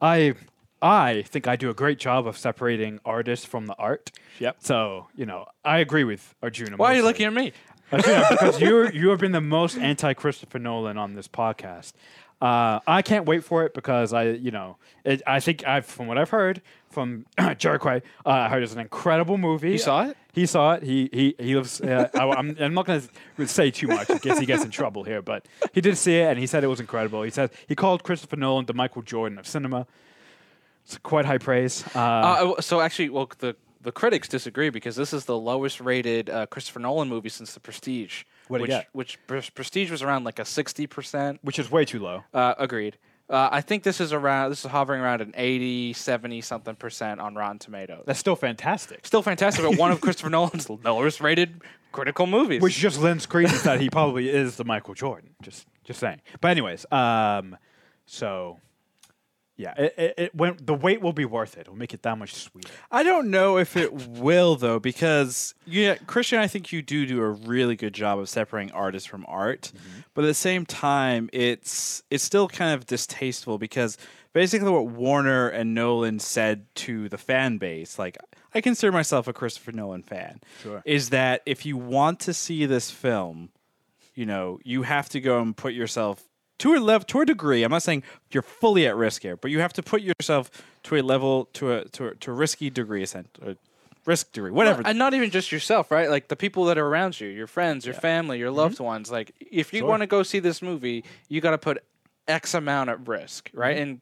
I, I think I do a great job of separating artists from the art. Yep. So you know, I agree with Arjuna. Why are you looking at me? Arjuna, because you you have been the most anti Christopher Nolan on this podcast. Uh, I can't wait for it because I, you know, it, I think I've from what I've heard from *clears throat* Jericho, uh, I heard it's an incredible movie. You saw it? He saw it. He he he lives. Uh, I, I'm, I'm not going to say too much in case he gets in trouble here, but he did see it and he said it was incredible. He said he called Christopher Nolan the Michael Jordan of cinema. It's quite high praise. Uh, Uh, so actually, well, the the critics disagree because this is the lowest rated uh, Christopher Nolan movie since The Prestige. What'd which? Which Pres- Prestige was around like a sixty percent. which is way too low. Uh, agreed. Uh, I think this is around. This is hovering around an 80, 70 something percent on Rotten Tomatoes. That's still fantastic. Still fantastic, but one of *laughs* Christopher Nolan's lowest rated critical movies. Which just lends credence that he probably is the Michael Jordan. Just just saying. But anyways, um, so yeah, it, it, it when the wait will be worth it. It'll make it that much sweeter. I don't know if it will though, because yeah, Christian, I think you do do a really good job of separating artist from art, mm-hmm. but at the same time, it's it's still kind of distasteful because basically what Warner and Nolan said to the fan base, like I consider myself a Christopher Nolan fan, Sure. is that if you want to see this film, you know, you have to go and put yourself to a level to a degree. I'm not saying you're fully at risk here, but you have to put yourself to a level to a to a, to a risky degree, a uh, risk degree, whatever. and not even just yourself, right? Like the people that are around you, your friends, your family, your mm-hmm. loved ones. Like if you Sure. want to go see this movie, you got to put X amount at risk, right? Mm-hmm. And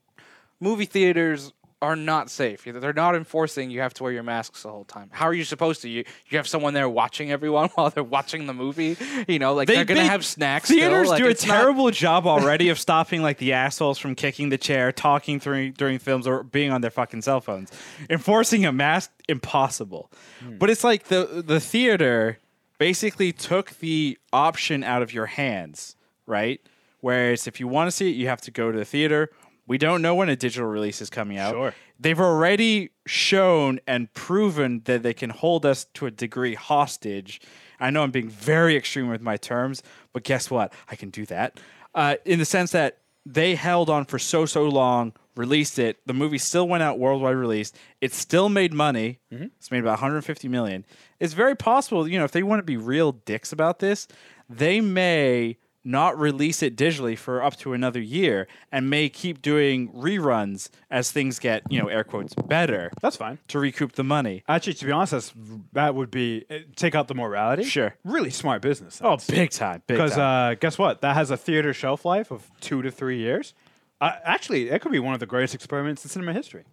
movie theaters are not safe. They're not enforcing you have to wear your masks the whole time. How are you supposed to? You you have someone there watching everyone *laughs* while they're watching the movie. You know, like they, are gonna they- have snacks. Theaters Like, do a it's not- terrible job already of stopping like the assholes from kicking the chair, talking during during films, or being on their fucking cell phones. Enforcing a mask impossible. Hmm. But it's like the the theater basically took the option out of your hands, right? Whereas if you want to see it, you have to go to the theater. We don't know when a digital release is coming out. Sure. They've already shown and proven that they can hold us to a degree hostage. I know I'm being very extreme with my terms, but guess what? I can do that. Uh, in the sense that they held on for so, so long, released it. The movie still went out worldwide release. It still made money. It's made about 150 million. It's very possible, you know, if they want to be real dicks about this, they may not release it digitally for up to another year and may keep doing reruns as things get, you know, air quotes, better That's fine. to recoup the money. Actually, to be honest, that's, that would be eh, take out the morality. Sure. Really smart business. Oh, big time. Big Because time. uh, guess what? That has a theater shelf life of two to three years. Uh, actually, it could be one of the greatest experiments in cinema history.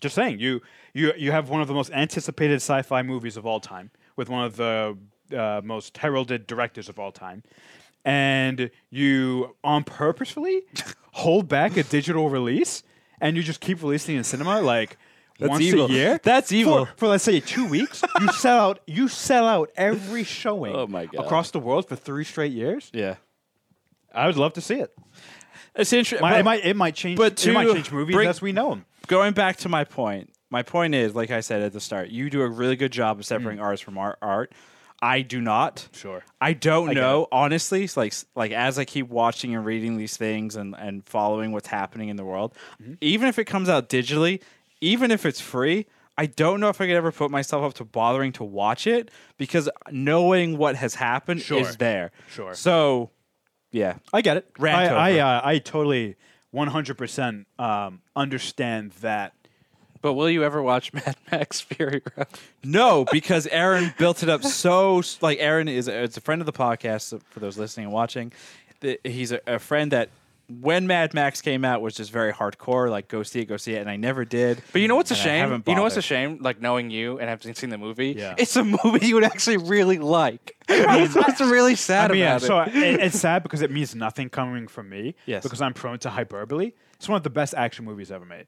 Just saying, you you you have one of the most anticipated sci-fi movies of all time with one of the uh, most heralded directors of all time, and you on purposefully *laughs* hold back a digital release, and you just keep releasing in cinema like. That's once evil. a year. *laughs* That's evil. For, for let's say two weeks, you *laughs* sell out. You sell out every showing. Oh my God. Across the world for three straight years. yeah. I would love to see it. It's interesting. It might it might change. but it might change movies bring- as we know them. going back to my point, my point is, like I said at the start, you do a really good job of separating mm. artists from art. art. I do not. Sure. I don't I know, honestly. Like like as I keep watching and reading these things and and following what's happening in the world, Mm-hmm. even if it comes out digitally, even if it's free, I don't know if I could ever put myself up to bothering to watch it because knowing what has happened Sure. is there. Sure. So, yeah. I get it. Rant I I, uh, I totally one hundred percent um, understand that. But will you ever watch *laughs* Mad Max Fury Road? No, because Aaron built it up so like Aaron is it's a friend of the podcast so for those listening and watching. The- He's a, a friend that when Mad Max came out was just very hardcore, like go see it, go see it, and I never did. But you know what's a shame? You know what's a shame? Like knowing you and having seen the movie, Yeah. it's a movie you would actually really like. *laughs* That's what's really sad I mean, yeah, about so it. it, it's sad because it means nothing coming from me. Yes. Because I'm prone to hyperbole. It's one of the best action movies ever made.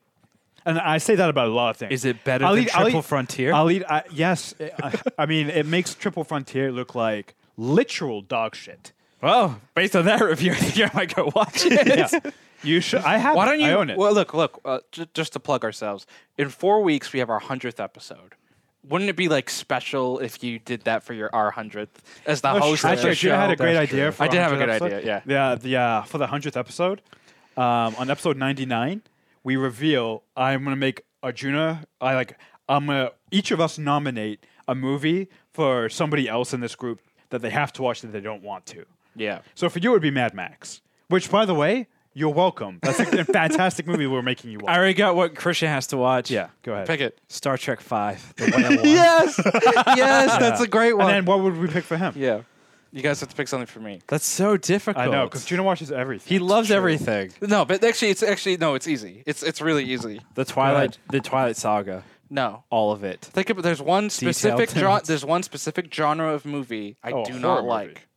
And I say that about a lot of things. Is it better I'll than eat- I'll Triple eat- Frontier? I'll eat. I, yes. I, I mean, it makes Triple Frontier look like literal dog shit. well, based on that review, I think I might go watch it. Yeah. you should. I have. Why don't you? I own it. Well, look, look. Uh, j- just to plug ourselves, in four weeks we have our hundredth episode. Wouldn't it be like special if you did that for your our hundredth as the That's host true. of the Actually, show? Gina had a great That's idea. For I did have a 100th good episode. idea, Yeah. The uh, for the hundredth episode, um, on episode ninety nine, we reveal I'm gonna make Arjuna. I like. I'm gonna each of us nominate a movie for somebody else in this group that they have to watch that they don't want to. yeah. So for you, it would be Mad Max. Which, by the way, you're welcome. That's a, a *laughs* fantastic movie we're making you watch. I already got what Christian has to watch. Yeah, go ahead. Pick it. Star Trek Five, the *laughs* whale one. Yes, *laughs* yes, that's a great one. And then what would we pick for him? yeah, you guys have to pick something for me. That's so difficult. I know because Juno watches everything. he loves everything. No, but actually, it's actually no, it's easy. It's it's really easy. The Twilight, the Twilight Saga, No, all of it. think about. There's one specific Detailed. genre. There's one specific genre of movie I Oh, do horror not movie. like.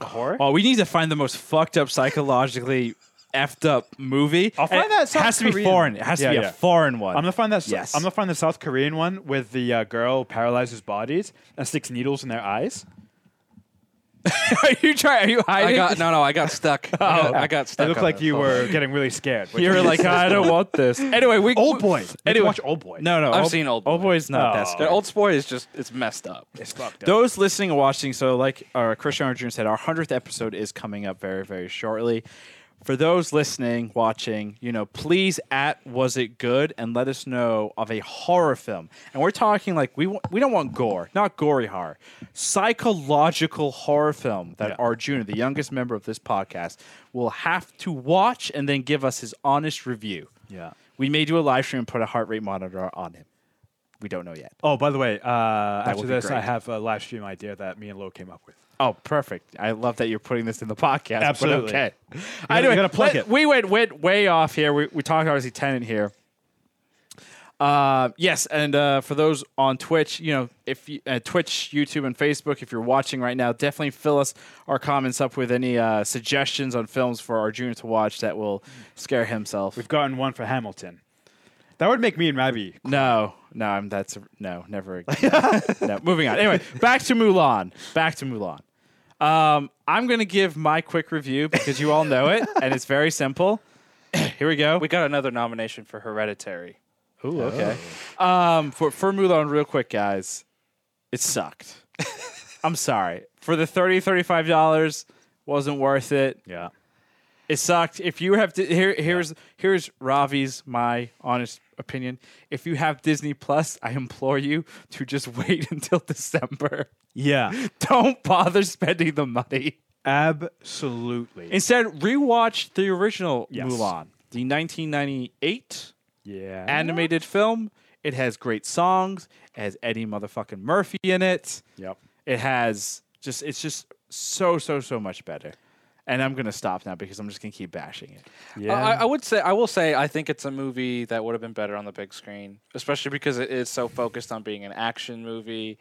A horror. Well, we need to find the most fucked up, psychologically effed up movie. I'll find And that It South has to be Korean. foreign. It has Yeah, to be yeah. a foreign one. I'm gonna find that. Yes. I'm gonna find the South Korean one with the uh, girl paralyzes bodies and sticks needles in their eyes. *laughs* are you trying? Are you I hiding? got no, no. I got stuck. I *laughs* got, oh. I got stuck. It looked like this. you Hold were getting really scared. You were like, I don't want this. *laughs* Anyway, we Old Boy. Anyway, Anyway, watch Old Boy. No, no. I've Old- seen Old Boy. Old Boy's not oh. that Oh. scary. Old sport is just it's messed up. It's fucked up. Those listening and watching, so like our Christian Arjun said, our hundredth episode is coming up very, very shortly. For those listening, watching, you know, please at was it good and let us know of a horror film. And we're talking like we wa- we don't want gore, not gory horror, psychological horror film that Yeah. Arjuna, the youngest member of this podcast, will have to watch and then give us his honest review. yeah. We may do a live stream and put a heart rate monitor on him. We don't know yet. Oh, by the way, uh, after this, I have a live stream idea that me and Lo came up with. Oh, perfect! I love that you're putting this in the podcast. but Absolutely. okay. gotta- Anyway, gotta plug it. We went went way off here. We we talked obviously Tenet here. Uh, yes, and uh, for those on Twitch, you know, if you, uh, Twitch, YouTube, and Facebook, if you're watching right now, definitely fill us our comments up with any uh, suggestions on films for Arjuna to watch that will scare himself. We've gotten one for Hamilton. That would make me and Ravi. No, no, I'm, that's no, never. *laughs* Again. no, moving on. Anyway, back to Mulan. Back to Mulan. Um, I'm gonna give my quick review because you all know it, and it's very simple. *clears throat* Here we go. We got another nomination for Hereditary. Ooh, okay. Um, for for Mulan, real quick, guys, it sucked. *laughs* I'm sorry for the 30 35 dollars wasn't worth it. Yeah. It sucked. If you have to, here, here's here's Ravi's my honest opinion. If you have Disney Plus, I implore you to just *laughs* wait until December. Yeah. *laughs* Don't bother spending the money. Absolutely. Instead, rewatch the original Yes. Mulan, the 1998 yeah. animated film. It has great songs. It has Eddie motherfucking Murphy in it. Yep. It has just it's just so so so much better. And I'm gonna stop now because I'm just gonna keep bashing it. Yeah. I, I would say I will say I think it's a movie that would have been better on the big screen, especially because it is so focused on being an action movie.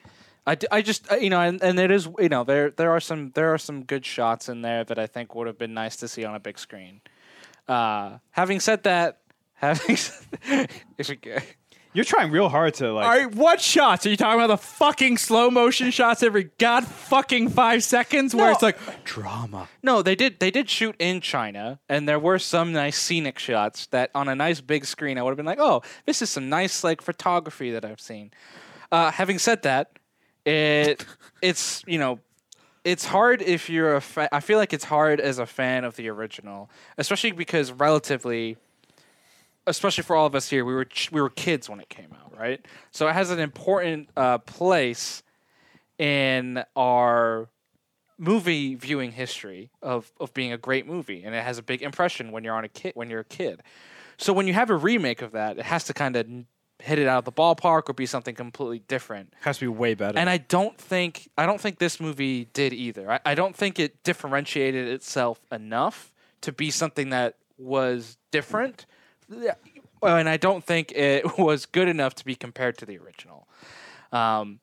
I, d- I just uh, you know and, and it is you know there there are some there are some good shots in there that I think would have been nice to see on a big screen. Uh, having said that, *laughs* having said *laughs* if we, You're trying real hard to like. All right, what shots? Are you talking about the fucking slow motion shots every god fucking five seconds where No. it's like drama? No, they did. They did shoot in China, and there were some nice scenic shots that on a nice big screen I would have been like, "Oh, this is some nice like photography that I've seen." Uh, having said that, it *laughs* it's you know it's hard if you're a fa- I feel like it's hard as a fan of the original, especially because relatively, especially for all of us here, we were ch- we were kids when it came out, right? So it has an important uh, place in our movie viewing history of, of being a great movie and it has a big impression when you're on a kid when you're a kid so when you have a remake of that it has to kind of hit it out of the ballpark or be something completely different Has to be way better. and i don't think i don't think this movie did either i, I don't think it differentiated itself enough to be something that was different. Yeah, well, and I don't think it *laughs* was good enough to be compared to the original. Um,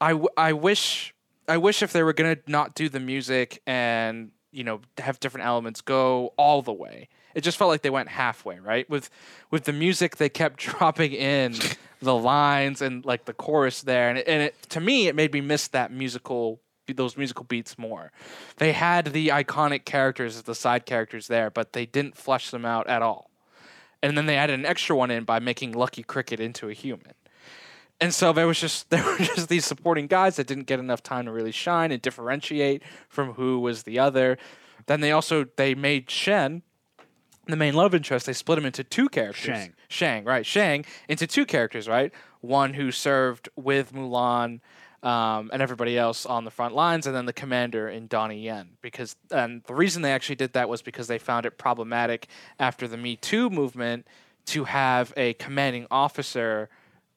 I, w- I wish I wish if they were gonna not do the music and you know have different elements go all the way. It just felt like they went halfway, right? With with the music, they kept *laughs* dropping in *laughs* the lines and like the chorus there, and it, and it to me it made me miss that musical those musical beats more. They had the iconic characters as the side characters there, but they didn't flesh them out at all. And then they added an extra one in by making Lucky Cricket into a human. And so there was just *laughs* there were just these supporting guys that didn't get enough time to really shine and differentiate from who was the other. Then they also they made Shen the main love interest. They split him into two characters. Shang. Shang, right? Shang into two characters, right? One who served with Mulan um, and everybody else on the front lines, and then the commander in Donnie Yen. Because and the reason they actually did that was because they found it problematic after the Me Too movement to have a commanding officer,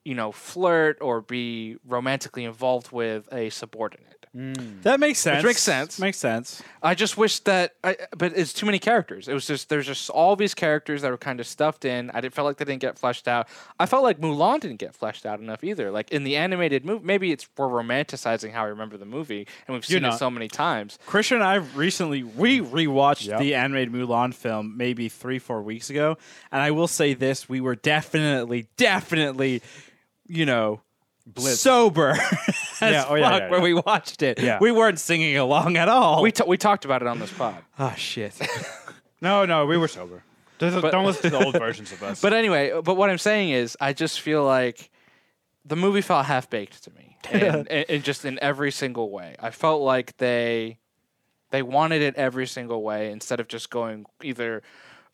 you know, flirt or be romantically involved with a subordinate. Mm. That makes sense. makes sense. Makes sense. I just wish that, I, but it's too many characters. It was just there's just all these characters that were kind of stuffed in. I didn't felt like they didn't get fleshed out. I felt like Mulan didn't get fleshed out enough either. Like in the animated movie, maybe it's we're romanticizing how I remember the movie, and we've You're seen it not. so many times. Christian and I recently we rewatched Yep. the animated Mulan film maybe three four weeks ago, and I will say this: we were definitely, definitely, you know, sober as *laughs* Yeah, oh, yeah, fuck yeah, when yeah. we watched it. Yeah. We weren't singing along at all. We ta- we talked about it on this pod. oh *laughs* shit. *laughs* No, no, we were sober. Don't, But- don't listen to the old *laughs* versions of us. But anyway, but what I'm saying is, I just feel like the movie felt half baked to me, and, and, and just in every single way. I felt like they they wanted it every single way instead of just going either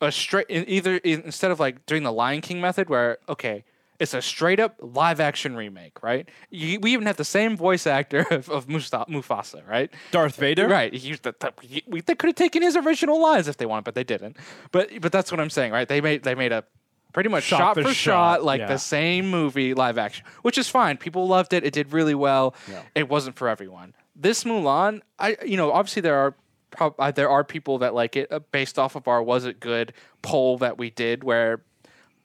a straight either instead of like doing the Lion King method, where okay. It's a straight up live action remake, right? You, we even have the same voice actor *laughs* of, of Mufasa, right? Darth Vader. Right. He the, the, he- we, they could have taken his original lines if they wanted, but they didn't. But but that's what I'm saying, right? They made they made a pretty much Shot shot, for shot, shot, like yeah. the same movie live action, which is fine. People loved it. It did really well. Yeah. It wasn't for everyone. This Mulan, I you know obviously there are. uh, There are people that like it uh, based off of our "Was It Good" poll that we did, where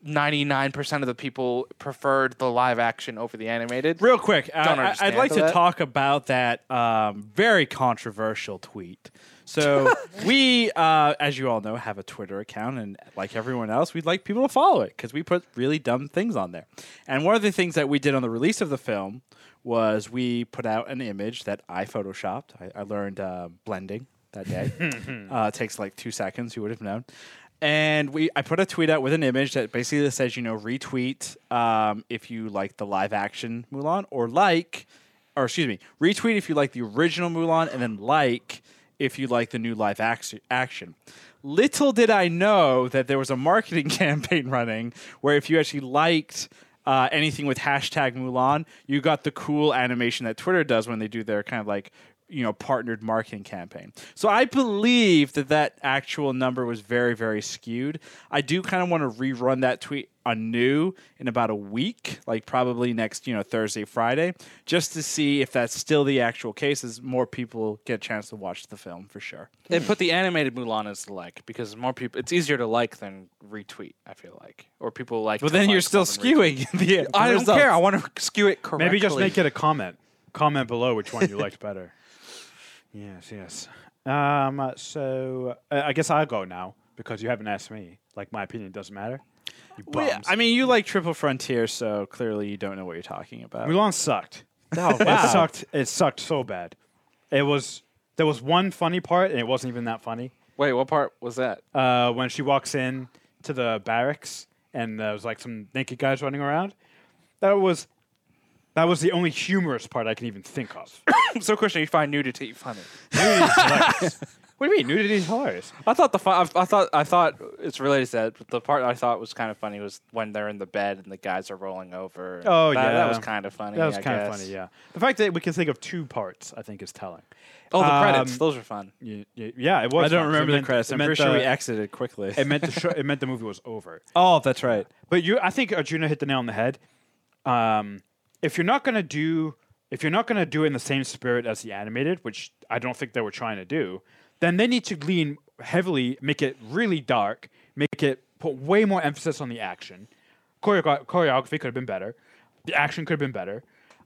99% of the people preferred the live action over the animated. Real quick, I, Don't I- I'd like to that. talk about that um, very controversial tweet. So *laughs* we, uh, as you all know, have a Twitter account, and like everyone else, we'd like people to follow it because we put really dumb things on there. And one of the things that we did on the release of the film was we put out an image that I photoshopped. I, I learned uh, blending that day. *laughs* uh, it takes like two seconds. You would have known. And we, I put a tweet out with an image that basically says, you know, retweet um, if you like the live action Mulan, or like, or excuse me, retweet if you like the original Mulan, and then like if you like the new live ac- action. Little did I know that there was a marketing *laughs* campaign running where if you actually liked uh, anything with hashtag Mulan, you got the cool animation that Twitter does when they do their kind of like you know partnered marketing campaign. So I believe that that actual number was very very skewed. I do kind of want to rerun that tweet anew in about a week, like probably next you know Thursday Friday, just to see if that's still the actual case. As more people get a chance to watch the film for sure. and put the animated Mulan as the like because more people. It's easier to like than retweet. I feel like, or people like. But to then you're still more than retweet. skewing the. *laughs* the I don't results. care. I want to skew it correctly. Maybe just make it a comment. Comment below which one you liked better. *laughs* Yes, yes. Um, so uh, I guess I'll go now because you haven't asked me. Like my opinion doesn't matter. You Well, yeah, bums. I mean, you like Triple Frontier, so clearly you don't know what you're talking about. Mulan sucked. Oh, *laughs* It sucked. It sucked so bad. It was. There was one funny part, and it wasn't even that funny. Wait, what part was that? Uh, when she walks in to the barracks, and there was like some naked guys running around. That was. That was the only humorous part I can even think of. *coughs* so, Christian, you find nudity funny? Nudity hilarious. What do you mean? Nudity is hilarious. I thought the fun, I, I thought I thought it's related to that. But the part I thought was kind of funny was when they're in the bed and the guys are rolling over. Oh, that, yeah. that was kind of funny. That was I kind of guess. funny, yeah. The fact that we can think of two parts, I think, is telling. Oh, the credits; Um, those are fun. Y- y- Yeah, it was. I don't fun, 'cause remember it the meant- credits. it I'm meant pretty sure we the- exited quickly. It meant the show, *laughs* it meant the movie was over. oh, that's right. But you, I think Arjuna hit the nail on the head. Um, if you're not gonna do, if you're not gonna do it in the same spirit as the animated, which I don't think they were trying to do, then they need to lean heavily, make it really dark, make it put way more emphasis on the action. Choreo- choreography could have been better. The action could have been better.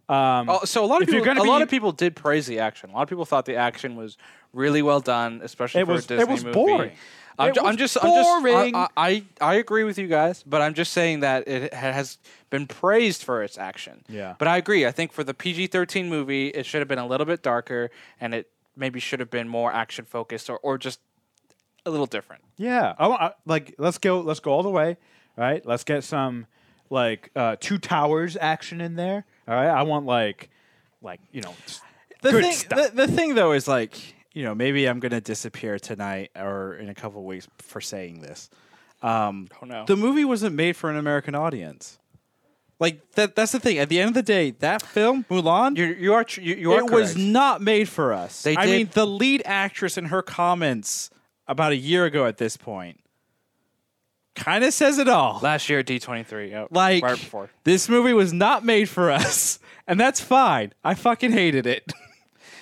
Um, Oh, so a lot of people, a gonna lot be- of people did praise the action. A lot of people thought the action was really well done, especially It for was- a it Disney was movie. Boring. I'm, ju- I'm was just, I'm just. I, I, I agree with you guys, but I'm just saying that it has been praised for its action. Yeah. But I agree. I think for the PG-13 movie, it should have been a little bit darker, and it maybe should have been more action focused, or, or just a little different. Yeah, I, want- I, like let's go. Let's go all the way. All right, let's get some like uh, two towers action in there. All right, I want like like you know The good thing, stuff. the, the thing though is like, you know, maybe I'm gonna disappear tonight or in a couple of weeks for saying this. Um, Oh no. the movie wasn't made for an American audience. Like that. That's the thing. At the end of the day, that film Mulan, you you are tr- you, you are it was correct. not made for us. They I did- mean, the lead actress in her comments about a year ago at this point kind of says it all. last year at D23. Yep. Like right before. this movie was not made for us, *laughs* and that's fine. I fucking hated it. *laughs*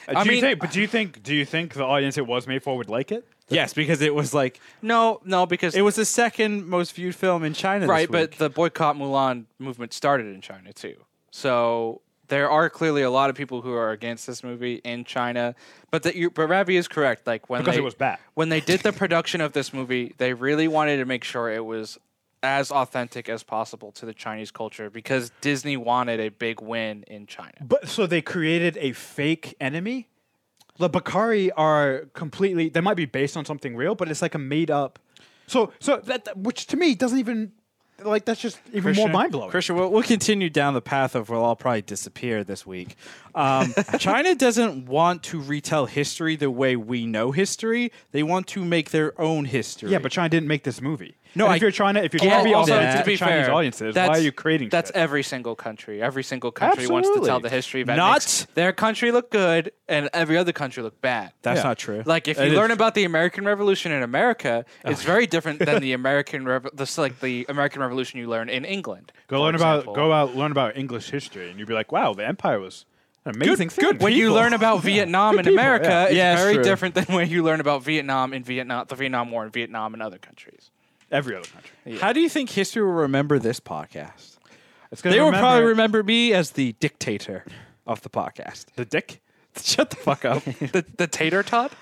Uh, I do you mean- think? But do you think? Do you think the audience it was made for would like it? yes, because it was like No, no, because it was the second most viewed film in China. this right, but the boycott Mulan movement started in China too. So there are clearly a lot of people who are against this movie in China. But that you, but Ravi is correct. Like when Because they, it was bad. when they did the production of this movie, they really wanted to make sure it was as authentic as possible to the Chinese culture because Disney wanted a big win in China. But so they created a fake enemy. The Bakari are completely. They might be based on something real, but it's like a made up. So so that, that- which to me doesn't even like that's just even more mind blowing. Christian, we'll, we'll continue down the path of we'll all probably disappear this week. Um, *laughs* China doesn't want to retell history the way we know history. They want to make their own history. Yeah, but China didn't make this movie. No, And I if you're trying to, if you're trying to be all authentic that. to the Chinese fair, audiences, why are you creating? That's shit? every single country. Every single country wants to tell the history that Not- makes their country look good and every other country look bad. that's Yeah. not true. Like if That you is learn true. about the American Revolution in America, it's very different than the *laughs* American Rev- this like the American Revolution you learn in England. Go learn example. about go out learn about English history, and you'd be like, wow, the empire was an amazing thing. When you learn about *laughs* Vietnam in America, yeah. it's Yeah, very true. different than when you learn about Vietnam in Vietnam, the Vietnam War in Vietnam and other countries. Every other country, How do you think history will remember this podcast? it's gonna They will probably remember me as the dictator of the podcast. the dick. *laughs* Shut the fuck up. *laughs* The the tater tot?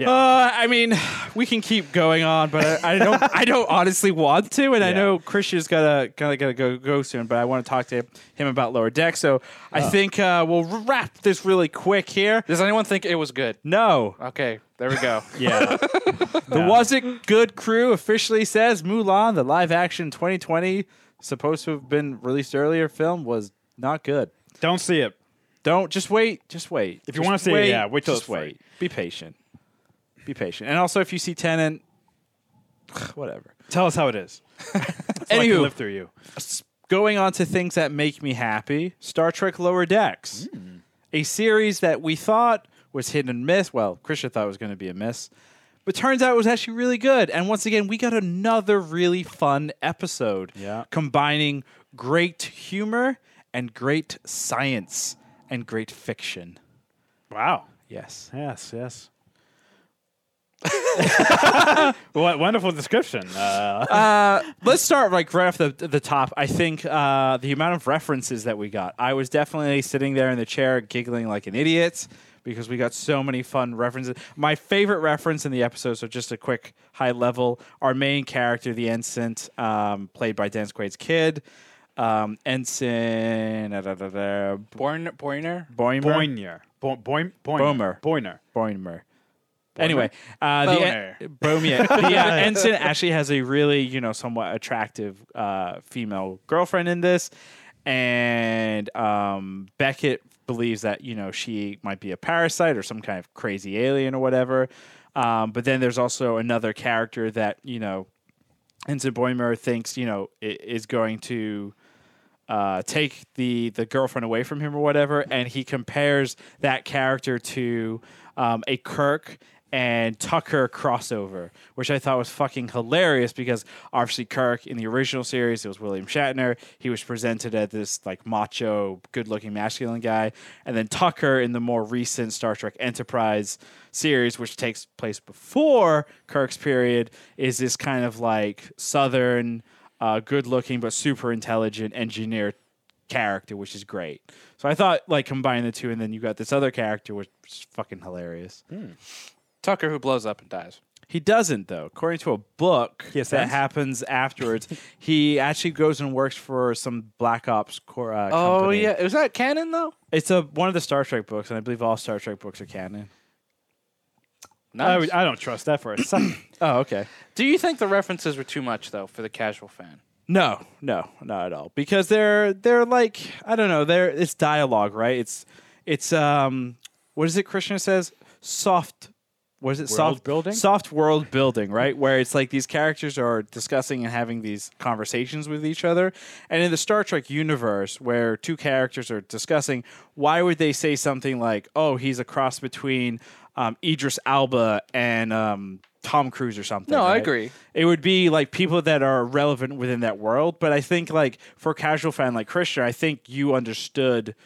Yeah. Uh, I mean, we can keep going on, but I, I don't. I don't honestly want to, and I Yeah. know Christian's gotta gotta gotta go go soon. But I want to talk to him about Lower Deck. So I think uh, we'll wrap this really quick here. Does anyone think it was good? No, Okay, there we go. *laughs* Yeah, *laughs* the Was It Good crew officially says Mulan, the live action 2020, supposed to have been released earlier film, was not good. don't see it. Don't just wait. Just wait. If you Just wanna see it, yeah, wait till just it's free. wait. Be patient. Be patient. And also, if you see Tenet, *sighs* whatever. Tell us how it is. *laughs* so I can Anywho. live through you. Going on to things that make me happy. Star Trek Lower Decks, mm. a series that we thought was hit and miss. Well, Christian thought it was going to be a miss, but turns out it was actually really good. And once again, we got another really fun episode. Yeah. combining great humor and great science and great fiction. Wow. Yes. Yes. Yes. *laughs* what wonderful description. Uh, Uh, let's start like right off the the top. I think uh, the amount of references that we got. I was definitely sitting there in the chair giggling like an idiot because we got so many fun references. My favorite reference in the episode, so just a quick high level, our main character, the ensign, um, played by Dennis Quaid's kid, um, ensign da, da, da, da, Born Boyner? Boimer. Boyner. Bo- Boy- Boyner. Bomer. Boyner. Boimer. Anyway, uh, Boner. the en- Bomier. *laughs* the uh, ensign actually has a really, you know, somewhat attractive uh, female girlfriend in this, and um, Beckett believes that you know she might be a parasite or some kind of crazy alien or whatever. Um, but then there's also another character that you know, Ensign Boimer thinks you know is going to uh, take the the girlfriend away from him or whatever, and he compares that character to um, a Kirk and Tucker crossover, which I thought was fucking hilarious because obviously Kirk in the original series it was William Shatner. He was presented as this like macho, good-looking, masculine guy, and then Tucker in the more recent Star Trek Enterprise series, which takes place before Kirk's period, is this kind of like southern, uh, good-looking but super intelligent engineer character, which is great. So I thought like combining the two, and then you got this other character, which is fucking hilarious. Tucker who blows up and dies. He doesn't though. According to a book Yes, that ascends? happens afterwards, *laughs* he actually goes and works for some Black Ops core. Uh, Oh company. yeah, is that canon though? it's a one of the Star Trek books, and I believe all Star Trek books are canon. I, Nice. would- I don't trust that for a second. *coughs* Oh, okay. Do you think the references were too much though for the casual fan? No, no, not at all. Because they're they're like I don't know. They're it's dialogue, right? It's it's um what is it? Krishna says soft. What is it? World soft building? Soft world building, right? Where it's like these characters are discussing and having these conversations with each other. And in the Star Trek universe, where two characters are discussing, why would they say something like, "Oh, he's a cross between um, Idris Elba and um, Tom Cruise or something"? No, I agree. it would be like people that are relevant within that world. But I think like for a casual fan like Christian, I think you understood.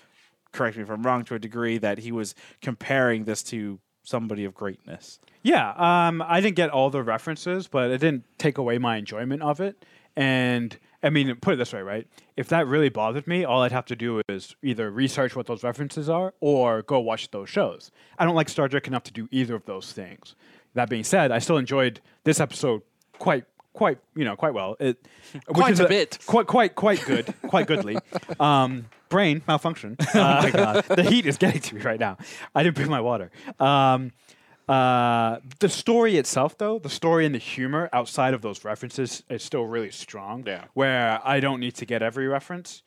Correct me if I'm wrong to a degree that he was comparing this to somebody of greatness. Yeah, um, I didn't get all the references, but it didn't take away my enjoyment of it. And I mean, put it this way, right? If that really bothered me, all I'd have to do is either research what those references are or go watch those shows. I don't like Star Trek enough to do either of those things. That being said, I still enjoyed this episode quite, quite, you know, quite well. It, *laughs* which Quite is a bit. quite, quite, quite good, quite goodly. *laughs* Um, brain malfunction. Uh, *laughs* my God, the heat is getting to me right now. I didn't bring my water. Um, uh, the story itself, though, the story and the humor outside of those references is still really strong. Yeah. Where I don't need to get every reference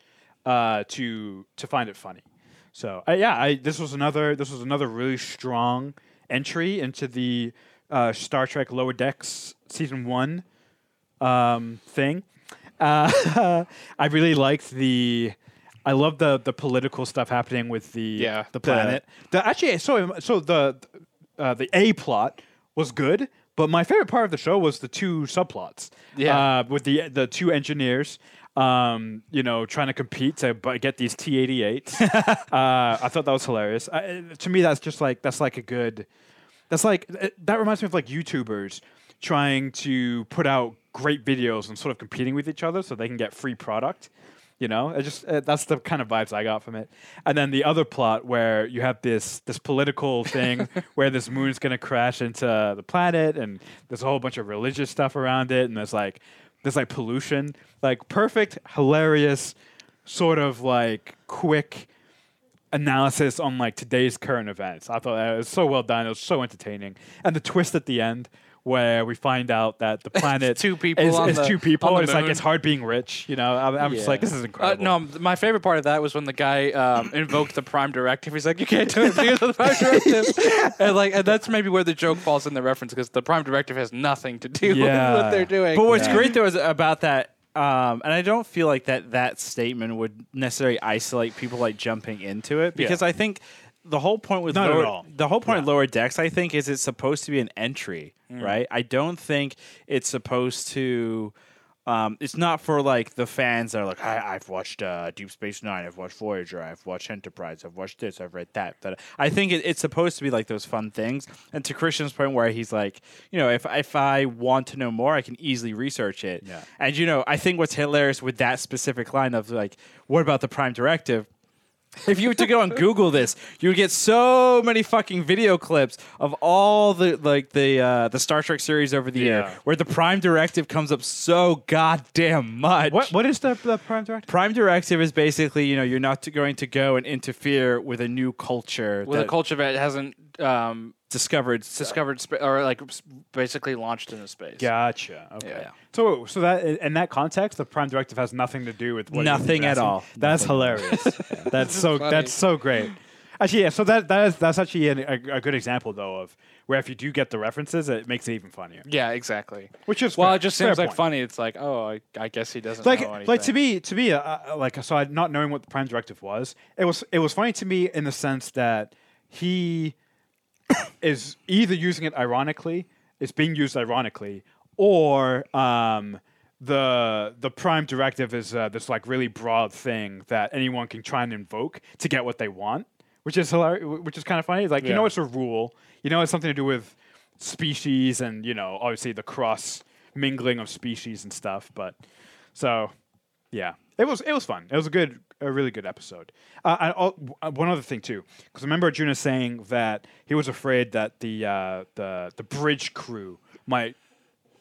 uh, to to find it funny. So uh, yeah, I, this was another this was another really strong entry into the uh, Star Trek Lower Decks season one um, thing. Uh, *laughs* I really liked the. I love the the political stuff happening with the Yeah. the planet. The, actually, so so the uh, the A plot was good, but my favorite part of the show was the two subplots. Yeah. uh, with the the two engineers. Um, you know, trying to compete to get these T-88s. *laughs* uh, I thought that was hilarious. I, to me, that's just like that's like a good. That's like uh, that reminds me of like YouTubers trying to put out great videos and sort of competing with each other so they can get free product. You know, it just uh, that's the kind of vibes I got from it. And then the other plot where you have this this political thing *laughs* where this moon's gonna crash into the planet, and there's a whole bunch of religious stuff around it, and there's like there's like pollution, like perfect, hilarious, sort of like quick analysis on like today's current events. I thought that was so well done. It was so entertaining, and the twist at the end where we find out that the *laughs* planet two people is, on is the- two people. and it's like it's hard being rich. You know, I'm, I'm just like this is Uh, incredible. no, my favorite part of that was when the guy um, *laughs* invoked the Prime Directive. He's like, "You can't do it because of the Prime Directive," *laughs* and like, and that's maybe where the joke falls in the reference because the Prime Directive has nothing to do Yeah. with what they're doing. But what's Yeah. great though is about that, um, and I don't feel like that that statement would necessarily isolate people like jumping into it because I think the whole point with Not at all. the whole point of Yeah. lower decks, I think, is it's supposed to be an entry, right? I don't think it's supposed to. Um, it's not for like the fans that are like, I, I've watched uh, Deep Space Nine, I've watched Voyager, I've watched Enterprise, I've watched this, I've read that. That I think it, it's supposed to be like those fun things. And to Christian's point, where he's like, you know, if if I want to know more, I can easily research it. Yeah. And you know, I think what's hilarious with that specific line of like, what about the Prime Directive? *laughs* If you were to go and Google this, you would get so many fucking video clips of all the like the uh, the Star Trek series over the year where the Prime Directive comes up so goddamn much. what what is the, the prime directive? Prime Directive is basically, you know, you're not going to go and interfere with a new culture with a culture that hasn't um, discovered. discovered spa- or like basically launched into space. Gotcha. Okay. Yeah. So, so that in that context, the prime directive has nothing to do with what you're Nothing at addressing? all. That's hilarious. *laughs* That's so funny. that's so great. Actually, yeah. So that that is that's actually an, a, a good example though of where if you do get the references, it makes it even funnier. Yeah, exactly. Which is Well, fair- it just fair seems like point. funny. It's like, oh, I, I guess he doesn't like know anything. like to me to me uh, uh, like so I, not knowing what the prime directive was it was it was funny to me in the sense that he is either using it ironically, it's being used ironically, or um, the the prime directive is uh, this like really broad thing that anyone can try and invoke to get what they want, which is hilarious, which is kind of funny. Like you Yeah. know, it's a rule. You know, it's something to do with species and you know, obviously the cross mingling of species and stuff. But so yeah, it was it was fun. It was a good, a really good episode. Uh, I, oh, one other thing too, because I remember Arjuna saying that he was afraid that the uh, the the bridge crew might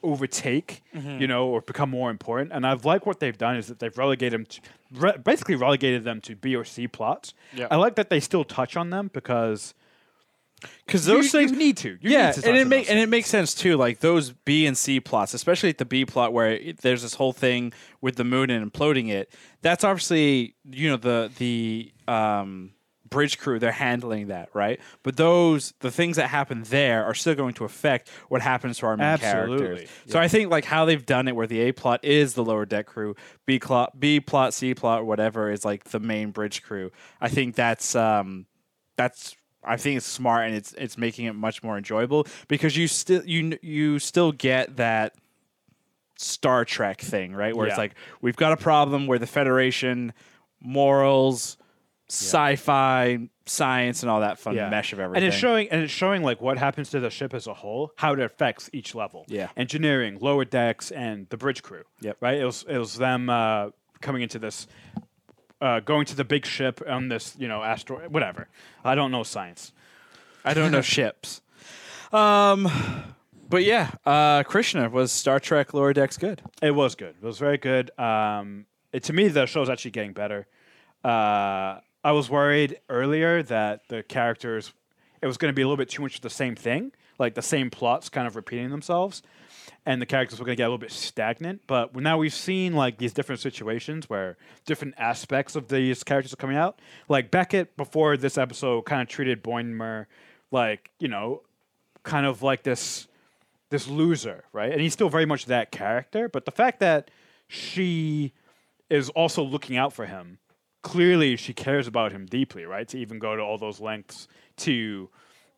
overtake, Mm-hmm. you know, or become more important. And I've liked what they've done is that they've relegated them, to, re- basically relegated them to B or C plots. Yeah. I like that they still touch on them because Because you- those things you need to. You yeah, need to and it on make and it makes sense too. Like those B and C plots, especially at the B plot where it, there's this whole thing with the moon and imploding it. That's obviously you know the the um, bridge crew. They're handling that right, but those the things that happen there are still going to affect what happens to our main Absolutely, characters. So I think like how they've done it, where the A plot is the lower deck crew, B plot, B plot, C plot, whatever is like the main bridge crew. I think that's um, that's I think it's smart and it's it's making it much more enjoyable because you still you you still get that Star Trek thing, right? Where it's like we've got a problem where the Federation morals, sci-fi, science and all that fun mesh of everything. And it's showing and it's showing like what happens to the ship as a whole, how it affects each level. Yeah. Engineering, lower decks, and the bridge crew. Yep. Right? It was it was them uh, coming into this uh, going to the big ship on this, you know, asteroid whatever. I don't know science. I don't know *laughs* ships. Um but yeah, uh Krishna was Star Trek Lower Decks good. It was good. It was very good. Um, it, to me, the show's actually getting better. Uh, I was worried earlier that the characters, it was going to be a little bit too much of the same thing, like the same plots kind of repeating themselves, and the characters were going to get a little bit stagnant. But now we've seen like these different situations where different aspects of these characters are coming out. Like Beckett before this episode kind of treated Boimler like you know, kind of like this this loser, right? And he's still very much that character. But the fact that she is also looking out for him, clearly she cares about him deeply, right? To even go to all those lengths to,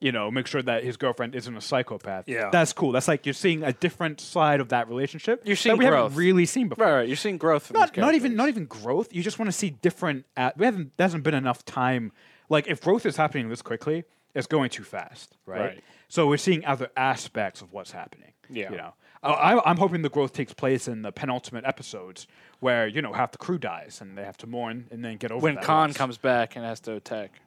you know, make sure that his girlfriend isn't a psychopath. Yeah. That's cool. That's like you're seeing a different side of that relationship. You're seeing that we growth. haven't really seen before. Right, right. You're seeing growth. From Not, not even not even growth. You just want to see different. At, we haven't. There hasn't been enough time. Like if growth is happening this quickly, it's going too fast, right? Right. So we're seeing other aspects of what's happening. Yeah. You know, I, I'm hoping the growth takes place in the penultimate episodes where you know half the crew dies and they have to mourn and then get over when that Khan loss. comes back and has to attack.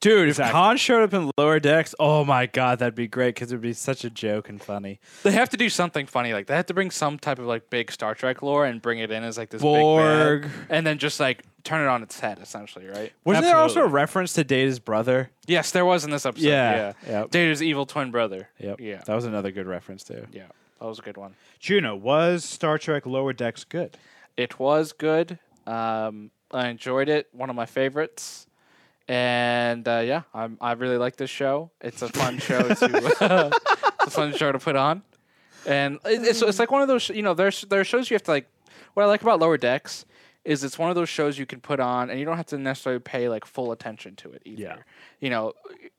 Dude, if Khan showed up in Lower Decks, oh my god, that'd be great because it'd be such a joke and funny. They have to do something funny. Like they have to bring some type of like big Star Trek lore and bring it in as like this Borg. big bad, and then just like turn it on its head, essentially, right? Wasn't there also a Absolutely. reference to Data's brother? Yes, there was in this episode. Yeah, Yeah, yep. Data's evil twin brother. Yep. Yeah, That was another good reference too. yeah, that was a good one. Juno was Star Trek Lower Decks good? It was good. Um, I enjoyed it. One of my favorites. And uh, yeah, I'm, I really like this show. It's a fun show to *laughs* it's a fun show to put on. And it, it's it's like one of those you know there's there are shows you have to like. What I like about Lower Decks is it's one of those shows you can put on and you don't have to necessarily pay like full attention to it either. Yeah. You know,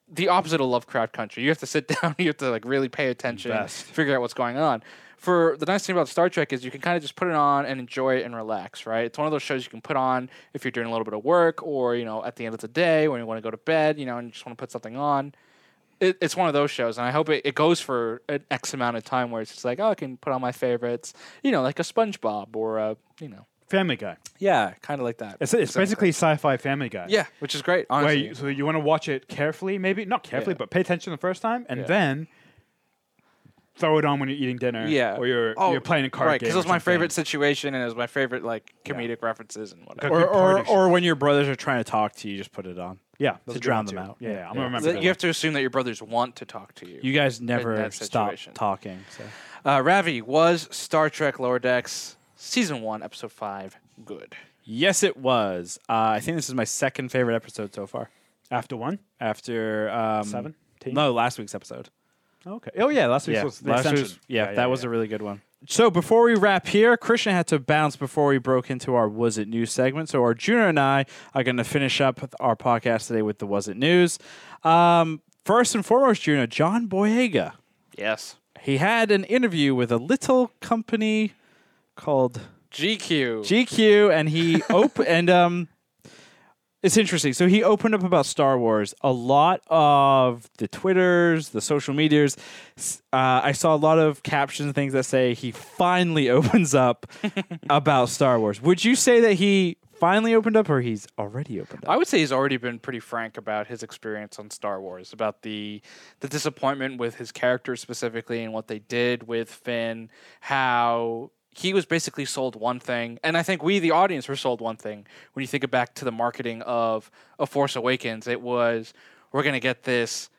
the opposite of Lovecraft Country. You have to sit *laughs* down. You have to like really pay attention, Best. figure out what's going on. For the nice thing about Star Trek is you can kind of just put it on and enjoy it and relax, right? It's one of those shows you can put on if you're doing a little bit of work or you know at the end of the day when you want to go to bed, you know, and you just want to put something on. It, it's one of those shows, and I hope it, it goes for an X amount of time where it's just like, oh, I can put on my favorites, you know, like a SpongeBob or a, you know, Family Guy. yeah, kind of like that. It's, it's basically sci-fi Family Guy. yeah, which is great, honestly. you, so you want to watch it carefully, maybe not carefully, Yeah. but pay attention the first time, and Yeah. then throw it on when you're eating dinner. yeah, or you're Oh, you're playing a card right? game. Because it was my something. favorite situation, and it was my favorite like comedic references and whatever. Or, or, or when your brothers are trying to talk to you, just put it on. Yeah, to those are drown them too. out. Yeah, Yeah, yeah, I'm gonna remember. That you have to assume that your brothers want to talk to you. You guys never stop talking. So. Uh, Ravi was Star Trek Lower Decks season one, episode five. Good. Yes, it was. Uh, I think this is my second favorite episode so far. after one After um, seven. No, last week's episode. Okay. Oh yeah, last week's Yeah, was the last extension. week's- yeah, that was a really good one. So before we wrap here, Christian had to bounce before we broke into our Was It News segment. So Arjuna and I are going to finish up our podcast today with the Was It News. Um, first and foremost, Juno, John Boyega. Yes. He had an interview with a little company called GQ. GQ, and he op- *laughs* and um, it's interesting. So he opened up about Star Wars. A lot of the Twitters, the social medias. Uh, I saw a lot of captions and things that say he finally *laughs* opens up *laughs* about Star Wars. Would you say that he finally opened up, or he's already opened up? I would say he's already been pretty frank about his experience on Star Wars, about the the disappointment with his character specifically and what they did with Finn, how he was basically sold one thing, and I think we, the audience, were sold one thing. When you think back to the marketing of A Force Awakens, it was we're gonna get this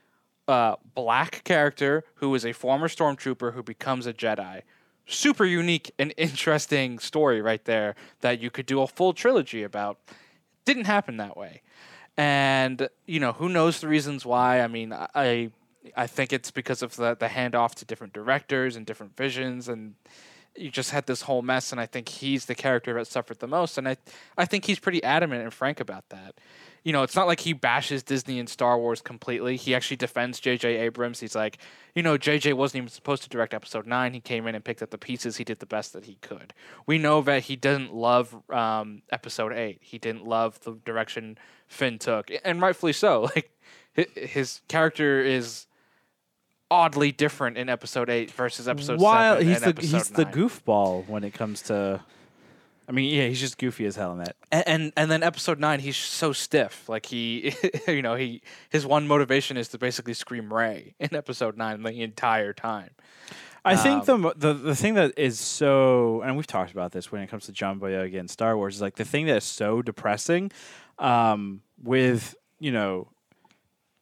uh, black character who is a former stormtrooper who becomes a Jedi. Super unique and *laughs* interesting story right there that you could do a full trilogy about. Didn't happen that way, and you know who knows the reasons why. I mean, I I think it's because of the the handoff to different directors and different visions and you just had this whole mess and I think he's the character that suffered the most and I I think he's pretty adamant and frank about that. You know, it's not like he bashes Disney and Star Wars completely. He actually defends JJ Abrams. He's like, you know, JJ wasn't even supposed to direct episode 9. He came in and picked up the pieces. He did the best that he could. We know that he doesn't love um, episode 8. He didn't love the direction Finn took and rightfully so. *laughs* Like his character is oddly different in episode 8 versus episode While 7 he's and the he's the goofball when it comes to. I mean, yeah, he's just goofy as hell in that. and, and and then episode nine, he's so stiff. Like he, *laughs* you know, he his one motivation is to basically scream Rey in episode nine the entire time. I think Um, the, the the thing that is so, and we've talked about this when it comes to John Boyega and Star Wars, is like the thing that is so depressing. Um, with you know,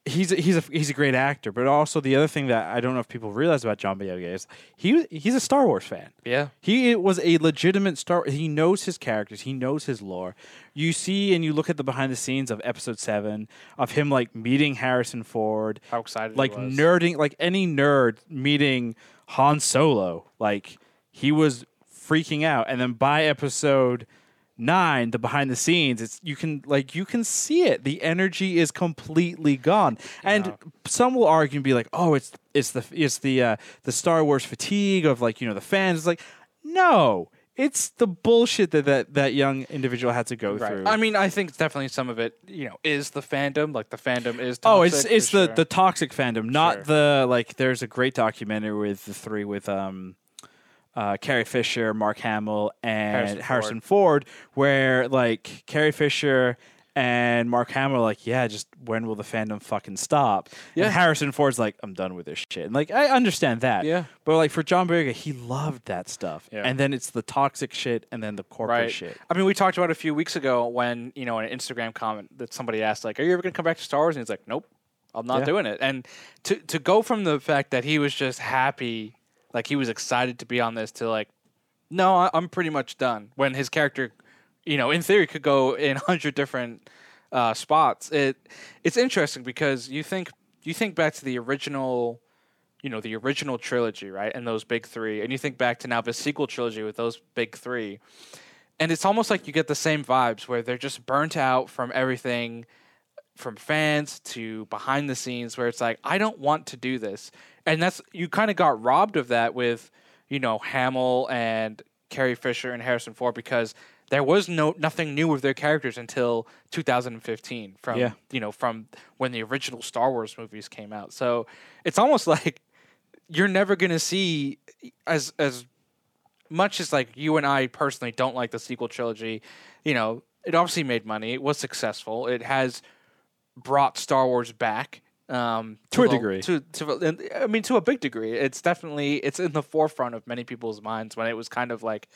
he's a, he's a he's a great actor, but also the other thing that I don't know if people realize about John Boyega is he he's a Star Wars fan. Yeah, He was a legitimate Star. He knows his characters. He knows his lore. You see, and you look at the behind the scenes of Episode Seven of him like meeting Harrison Ford, how excited! like nerding, like any nerd meeting Han Solo. Like he was freaking out, and then by Episode nine, the behind the scenes, it's you can like you can see it. The energy is completely gone, and Yeah. some will argue and be like, "Oh, it's it's the it's the uh, the Star Wars fatigue of like you know the fans." It's like, no, it's the bullshit that that, that young individual had to go through. I mean, I think definitely some of it, you know, is the fandom. Like the fandom is. Oh, it's it's the sure. the toxic fandom, not Sure. the like. There's a great documentary with the three with um, uh, Carrie Fisher, Mark Hamill, and Harrison Harrison, Ford. where like Carrie Fisher and Mark Hamill are like, yeah, just when will the fandom fucking stop? Yeah. And Harrison Ford's like, I'm done with this shit. And like, I understand that. Yeah. But like for John Boyega, he loved that stuff. Yeah. And then it's the toxic shit, and then the corporate right. shit. I mean, we talked about a few weeks ago when you know an Instagram comment that somebody asked, like, "Are you ever going to come back to Star Wars?" And he's like, "Nope, I'm not Yeah. doing it." And to to go from the fact that he was just happy, like he was excited to be on this, to like, no, I, I'm pretty much done. When his character, you know, in theory, could go in *laughs* hundred different uh, spots. It it's interesting because you think you think back to the original you know the original trilogy right and those big three and you think back to now the sequel trilogy with those big three and it's almost like you get the same vibes where they're just burnt out from everything from fans to behind the scenes where it's like i don't want to do this and that's you kind of got robbed of that with you know hamill and carrie fisher and harrison ford because there was no nothing new with their characters until 2015 from Yeah. you know from when the original star wars movies came out so it's almost *laughs* like you're never going to see as as much as like you and I personally don't like the sequel trilogy, you know, it obviously made money. It was successful. It has brought Star Wars back um, To a the- degree. To to I mean, to a big degree. It's definitely it's in the forefront of many people's minds when it was kind of like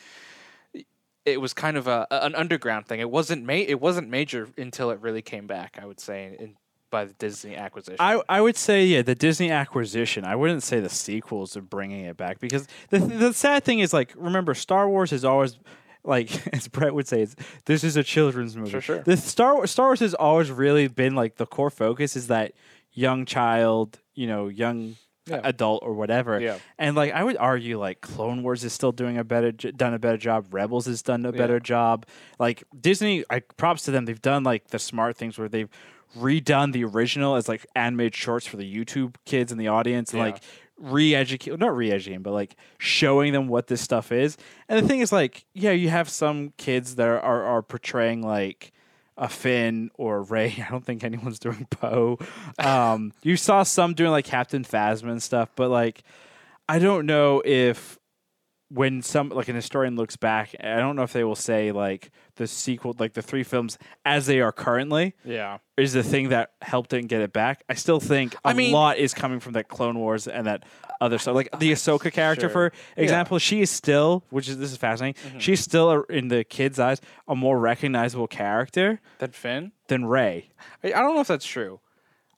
it was kind of a an underground thing. It wasn't ma- it wasn't major until it really came back. I would say in, by the Disney acquisition. I, I would say yeah the Disney acquisition. I wouldn't say the sequels are bringing it back because the the sad thing is like remember Star Wars is always like *laughs* as Brett would say it's, this is a children's movie. Sure, sure. The Star Star Wars has always really been like the core focus is that young child, you know, young Yeah. adult or whatever. Yeah. And like I would argue like Clone Wars is still doing a better done a better job. Rebels has done a better job. Like Disney, I props to them. They've done like the smart things where they've redone the original as like animated shorts for the YouTube kids in the audience and Yeah. like re-educate not re-educating but like showing them what this stuff is and the thing is like yeah you have some kids that are are, are portraying like a Finn or Rey. *laughs* I don't think anyone's doing Poe. Um, you saw some doing like Captain Phasma and stuff, but like I don't know if when some like an historian looks back, I don't know if they will say like the sequel, like the three films as they are currently, Yeah. is the thing that helped it and get it back. I still think a I mean- lot is coming from that Clone Wars and that other stuff. Like the Ahsoka character, Sure. for example, she is still, which is this is fascinating. Mm-hmm. She's still a, in the kids' eyes a more recognizable character than Finn. than Rey. I don't know if that's true.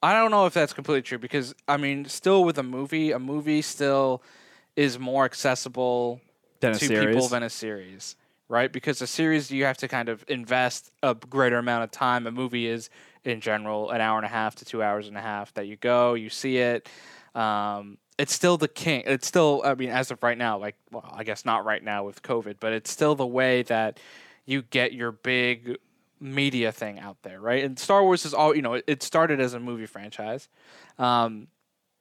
I don't know if that's completely true because I mean, still with a movie, a movie still is more accessible Than a to series. people than a series, right? Because a series you have to kind of invest a greater amount of time. A movie is in general an hour and a half to two hours and a half that you go, you see it. Um, it's still the king. It's still, I mean, as of right now, like, well, I guess not right now with COVID, but it's still the way that you get your big media thing out there, right? And Star Wars is all, you know, it, started as a movie franchise. Um,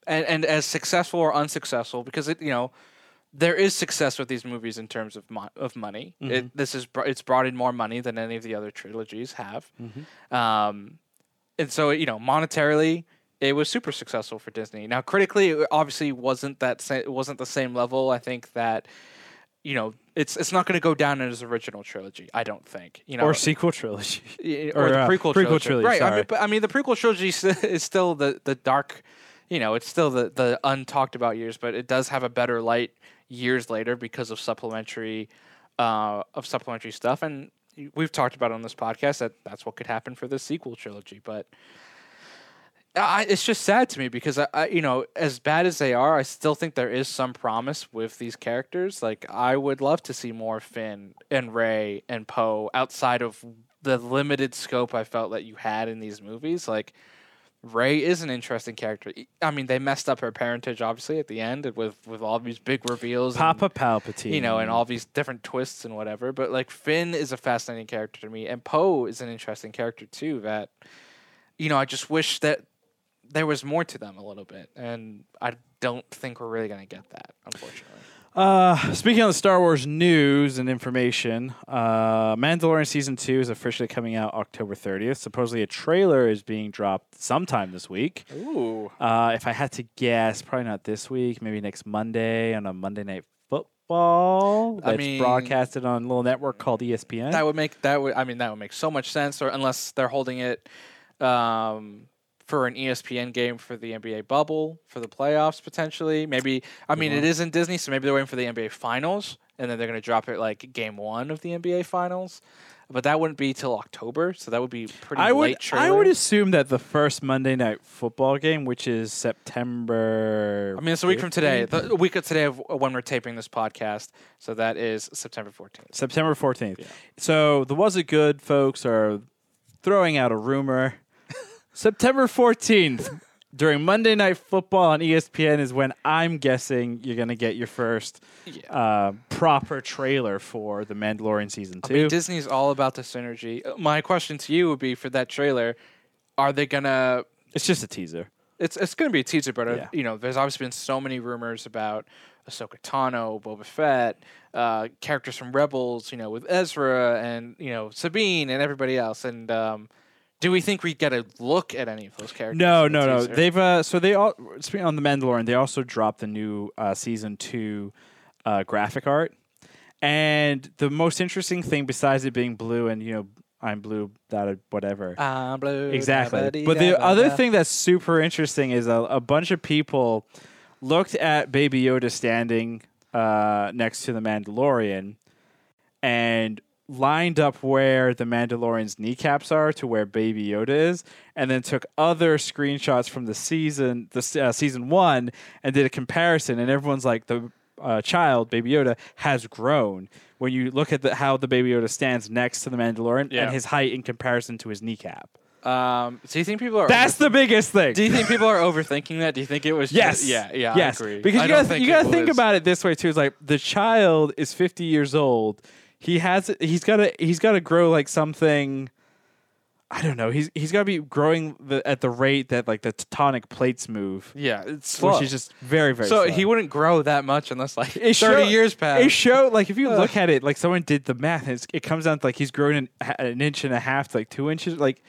and, and as successful or unsuccessful, because it, you know, there is success with these movies in terms of mo- of money. It, this is br- it's brought in more money than any of the other trilogies have, um, and so you know monetarily it was super successful for Disney. Now critically, it obviously wasn't that sa- it wasn't the same level. I think that you know it's it's not going to go down as original trilogy. I don't think you know or sequel trilogy. *laughs* or, *laughs* or, the uh, prequel, prequel trilogy. trilogy, right? I mean, but I mean, the prequel trilogy is *laughs* is still the the dark, you know, it's still the the untalked about years, but it does have a better light years later because of supplementary, uh, of supplementary stuff, and we've talked about on this podcast that that's what could happen for the sequel trilogy, but. I, it's just sad to me because I, I, you know, as bad as they are, I still think there is some promise with these characters. Like, I would love to see more Finn and Rey and Poe outside of the limited scope I felt that you had in these movies. Like, Rey is an interesting character. I mean, they messed up her parentage obviously at the end with with all these big reveals. and- Papa Palpatine. you know, and all these different twists and whatever. But like Finn is a fascinating character to me, and Poe is an interesting character too. That you know, I just wish that there was more to them a little bit, and I don't think we're really gonna get that, unfortunately. Uh, speaking of the Star Wars news and information, uh, Mandalorian season two is officially coming out October 30th. Supposedly, a trailer is being dropped sometime this week. Ooh, Uh, if I had to guess, probably not this week. Maybe next Monday on a Monday Night Football. I That's mean- broadcasted on a little network called ESPN. that would make that would I mean that would make so much sense, or unless they're holding it. Um, for an ESPN game for the NBA bubble for the playoffs potentially. Maybe I mean it mm-hmm. is in Disney, so maybe they're waiting for the NBA finals and then they're gonna drop it like game one of the NBA finals. But that wouldn't be till October, so that would be pretty I would trailer. I would assume that the first Monday Night Football game, which is September. I mean, it's a week from today, 15th? the week of today of when we're taping this podcast. So that is September 14th. September 14th. So the Was It Good folks are throwing out a rumor. September 14th, during Monday Night Football on ESPN, is when I'm guessing you're going to get your first Yeah. uh, proper trailer for The Mandalorian Season I 2. mean, Disney's all about the synergy. Uh, My question to you would be for that trailer: Are they gonna? it's just a teaser. It's it's gonna be a teaser, but uh, Yeah. you know, there's obviously been so many rumors about Ahsoka Tano, Boba Fett, uh, characters from Rebels, you know, with Ezra and you know Sabine and everybody else. And um, do we think we get a look at any of those characters? No, no, no. teaser? They've uh, so they all speaking on the Mandalorian. They also dropped the new uh, season two uh, graphic art, and the most interesting thing besides it being blue and you know I'm blue, that whatever. I'm blue, exactly. But the other thing that's super interesting is a, a bunch of people looked at Baby Yoda standing uh, next to the Mandalorian and lined up where the Mandalorian's kneecaps are to where Baby Yoda is, and then took other screenshots from the season, the uh, season one, and did a comparison. And everyone's like, the uh, child, Baby Yoda, has grown. When you look at the, how the Baby Yoda stands next to the Mandalorian Yeah. and his height in comparison to his kneecap. Um, do you think people are? That's the biggest thing. Do you think people are overthinking that? Do you think it was? Yes. Just, yeah. Yeah. Yes. I agree. Because I you gotta think you gotta think about it this way too. It's like the child is fifty years old. He has he's gotta he's gotta grow like something. I don't know. He's he's got to be growing the, at the rate that like the tectonic plates move, Yeah, it's slow. which is just very very. so slow. he wouldn't grow that much unless like It 30 show- years pass. It show like if you *laughs* look at it, like someone did the math, it's, it comes down to like he's growing an, an inch and a half to like two inches. Like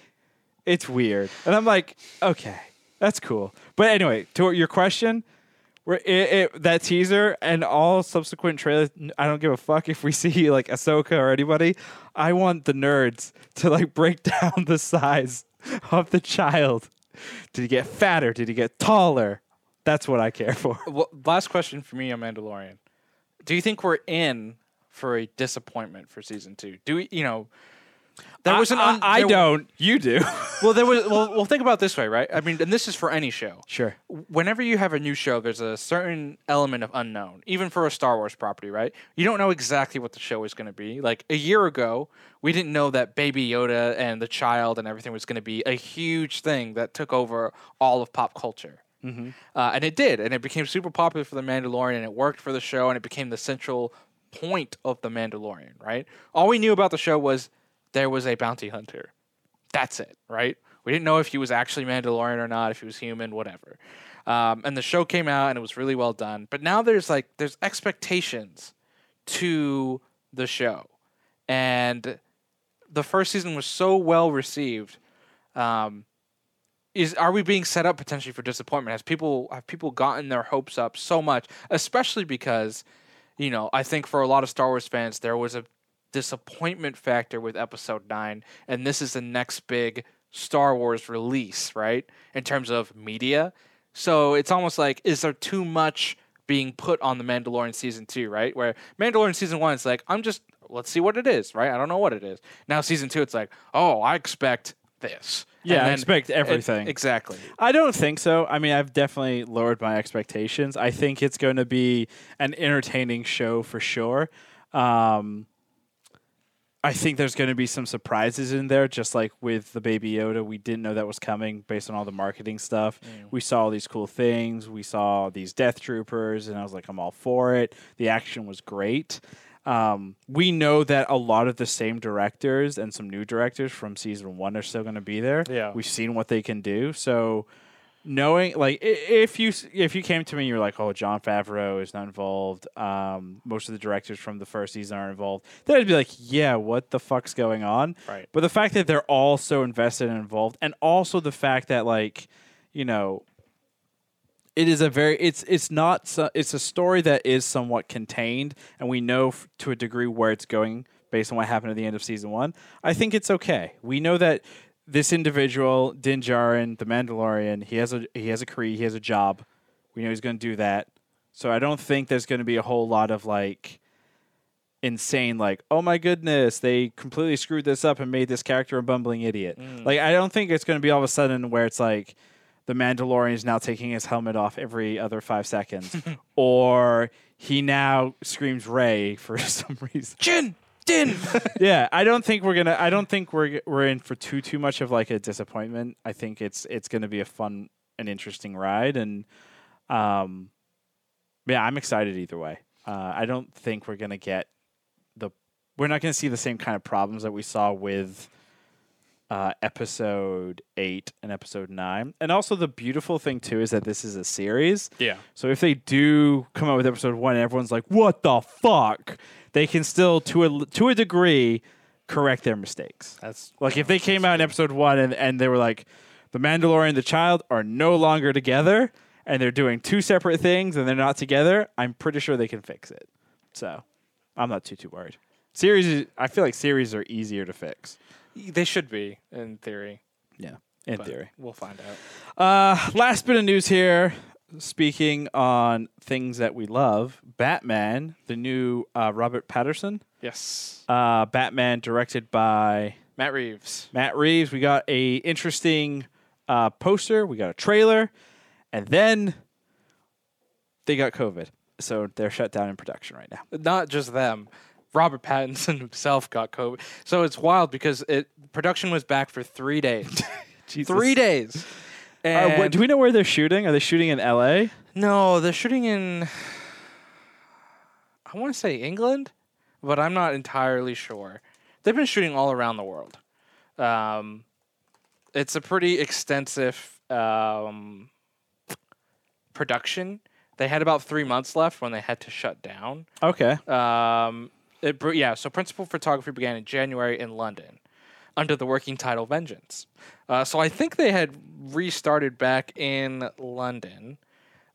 it's weird, and I'm like, okay, that's cool. But anyway, to your question, it, it, that teaser and all subsequent trailers, I don't give a fuck if we *laughs* see like Ahsoka or anybody. I want the nerds to like break *laughs* down the size of the child. Did he get fatter? Did he get taller? That's what I care for. *laughs* well, last question for me on Mandalorian. Do you think we're in for a disappointment for season two? Do we, you know, there was an I, un- I there- don't. You do. *laughs* Well, there was. Well, well, think about this way, right? I mean, and this is for any show. sure. Whenever you have a new show, there's a certain element of unknown, even for a Star Wars property, right? You don't know exactly what the show is going to be. Like a year ago, we didn't know that Baby Yoda and the child and everything was going to be a huge thing that took over all of pop culture. Mm-hmm. Uh, and it did, and it became super popular for the Mandalorian, and it worked for the show, and it became the central point of the Mandalorian. Right? All we knew about the show was there was a bounty hunter. That's it, right? We didn't know if he was actually Mandalorian or not, if he was human, whatever. Um, and the show came out, and it was really well done. But now there's like there's expectations to the show, and the first season was so well received. Um, is are we being set up potentially for disappointment? Has people have people gotten their hopes up so much, especially because, you know, I think for a lot of Star Wars fans there was a disappointment factor with Episode Nine, and this is the next big Star Wars release, right? In terms of media, so it's almost like is there too much being put on the Mandalorian season two, right? Where Mandalorian season one, it's like I'm just let's see what it is, right? I don't know what it is. Now season two, it's like oh, I expect this. Yeah, I expect everything. exactly. I don't think so. I mean, I've definitely lowered my expectations. I think it's going to be an entertaining show for sure. Um, I think there's going to be some surprises in there, just like with the Baby Yoda. We didn't know that was coming based on all the marketing stuff. We saw all these cool things. We saw these Death Troopers, and I was like, I'm all for it. The action was great. Um, we know that a lot of the same directors and some new directors from season one are still going to be there. Yeah. we've seen what they can do. So knowing like if you if you came to me and you're like oh Jon Favreau is not involved um, most of the directors from the first season are involved then i'd be like yeah what the fuck's going on? Right. but the fact that they're all so invested and involved and also the fact that like you know it is a very it's it's not so, it's a story that is somewhat contained and we know f- to a degree where it's going based on what happened at the end of season one. I think it's okay. We know that this individual din Djarin, the mandalorian he has a he has a career he has a job. We know he's going to do that. So i don't think there's going to be a whole lot of like insane like oh my goodness they completely screwed this up and made this character a bumbling idiot. Mm. Like i don't think it's going to be all of a sudden where it's like the Mandalorian is now taking his helmet off every other five seconds, *laughs* or he now screams Rey for *laughs* some reason. Jin, Din. *laughs* yeah, I don't think we're gonna. I don't think we're we're in for too too much of like a disappointment. I think it's it's gonna be a fun and interesting ride, and um, yeah, I'm excited either way. Uh, I don't think we're gonna get the. We're not gonna see the same kind of problems that we saw with uh, episode eight and episode nine. And also, the beautiful thing too is that this is a series. yeah. So if they do come out with episode one, and everyone's like, "What the fuck?" They can still, to a to a degree, correct their mistakes. That's Like if they came out in episode one and, and they were like, "The Mandalorian and the child are no longer together," and they're doing two separate things and they're not together, I'm pretty sure they can fix it. So I'm not too too worried. Series, is- I feel like series are easier to fix. they should be in theory. Yeah, in but theory. we'll find out. Uh, last bit of news here. Speaking on things that we love, Batman, the new uh, Robert Pattinson, Yes, uh, Batman directed by Matt Reeves. Matt Reeves. We got a interesting uh, poster. We got a trailer, and then they got COVID, so they're shut down in production right now. Not just them. Robert Pattinson *laughs* himself got COVID. So it's wild because it production was back for three days. *laughs* Three days. Uh, what- do we know where they're shooting? Are they shooting in L.A.? No, they're shooting in. I want to say England, but I'm not entirely sure. They've been shooting all around the world. Um, it's a pretty extensive um, production. They had about three months left when they had to shut down. Okay. Um, it, yeah, so principal photography began in January in London under the working title Vengeance. Uh, so I think they had restarted back in London.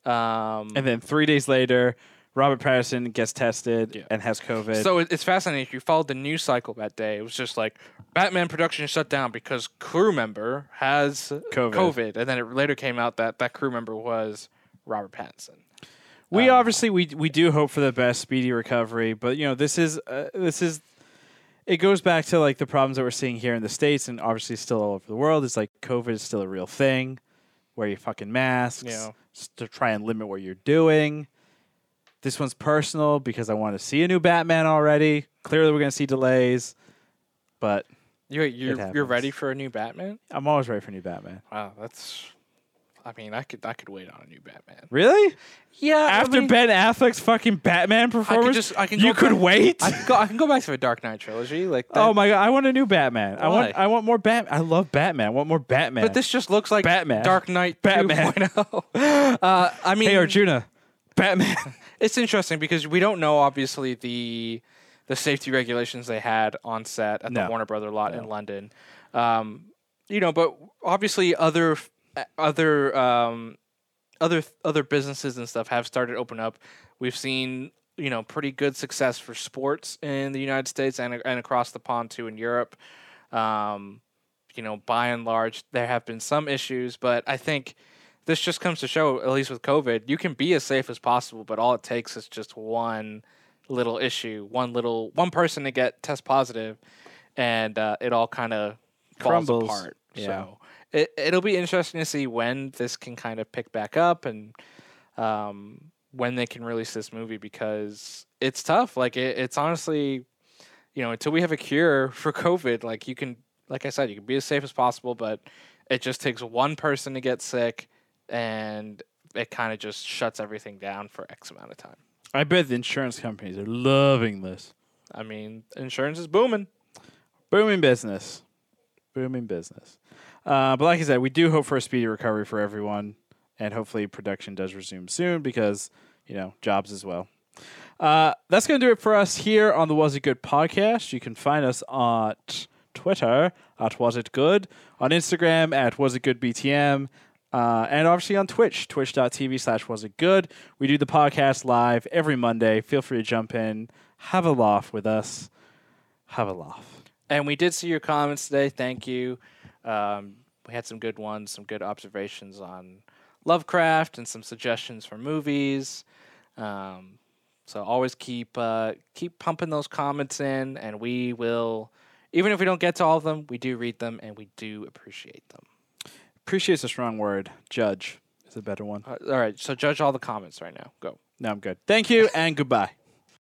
Um, And then three days later, Robert Pattinson gets tested Yeah. and has COVID. so it, it's fascinating. If you followed the news cycle that day, it was just like Batman production shut down because crew member has COVID. COVID. And then it later came out that that crew member was Robert Pattinson. we um, obviously we we do hope for the best speedy recovery, but you know this is uh, this is it goes back to like the problems that we're seeing here in the states and obviously still all over the world. It's like COVID is still a real thing. Wear your fucking masks Yeah. to try and limit what you're doing. This one's personal because I want to see a new Batman already. Clearly, we're going to see delays, but You you're, you're ready for a new Batman? I'm always ready for a new Batman. Wow, that's. I mean, I could I could wait on a new Batman. Really? Yeah, After Ben Affleck's fucking Batman performance, just- I can you go could back- wait. I can go. I can go back to the *laughs* Dark Knight trilogy. Like, that, oh my god, I want a new Batman. I want I want more Bat. I love Batman. I want more Batman. But this just looks like Batman. Dark Knight Batman. 2.0. *laughs* uh, I mean, hey Arjuna, Batman. *laughs* it's interesting because we don't know obviously the the safety regulations they had on set at the Warner Brother lot No. in London. Um, you know, but obviously other other um, other other businesses and stuff have started open up. We've seen you know pretty good success for sports in the United States and and across the pond too in Europe. Um, you know, by and large, there have been some issues, but I think this just comes to show, at least with COVID, you can be as safe as possible, but all it takes is just one little issue, one little one person to get test positive, and uh, it all kind of falls Crumbles. apart. Yeah. So it it'll be interesting to see when this can kind of pick back up and um, when they can release this movie because it's tough. Like it, it's honestly, you know, until we have a cure *laughs* for COVID, like you can, like I said, you can be as safe as possible, but it just takes one person to get sick, and it kind of just shuts everything down for X amount of time. I bet the insurance companies are loving this. I mean, insurance is booming. Booming business. Booming business. Uh, but like I said, we do hope for a speedy recovery for everyone, and hopefully production does resume soon because you know jobs as well. Uh, that's going to do it for us here on the Was It Good podcast. You can find us on Twitter at Was It Good, on Instagram at Was It Good BTM, uh, and obviously on Twitch, twitch.tv slash Was It Good. We do the podcast live every Monday. Feel free to jump in, have a laugh with us, have a laugh. And we did see your comments today. Thank you. Um, we had some good ones, some good observations on Lovecraft, and some suggestions for movies. Um, so always keep uh, keep pumping those comments in, and we will. Even if we don't get to all of them, we do read them, and we do appreciate them. Appreciate's a strong word. Judge is a better one. Uh, all right, so judge all the comments right now. Go. No, I'm good. Thank you and goodbye.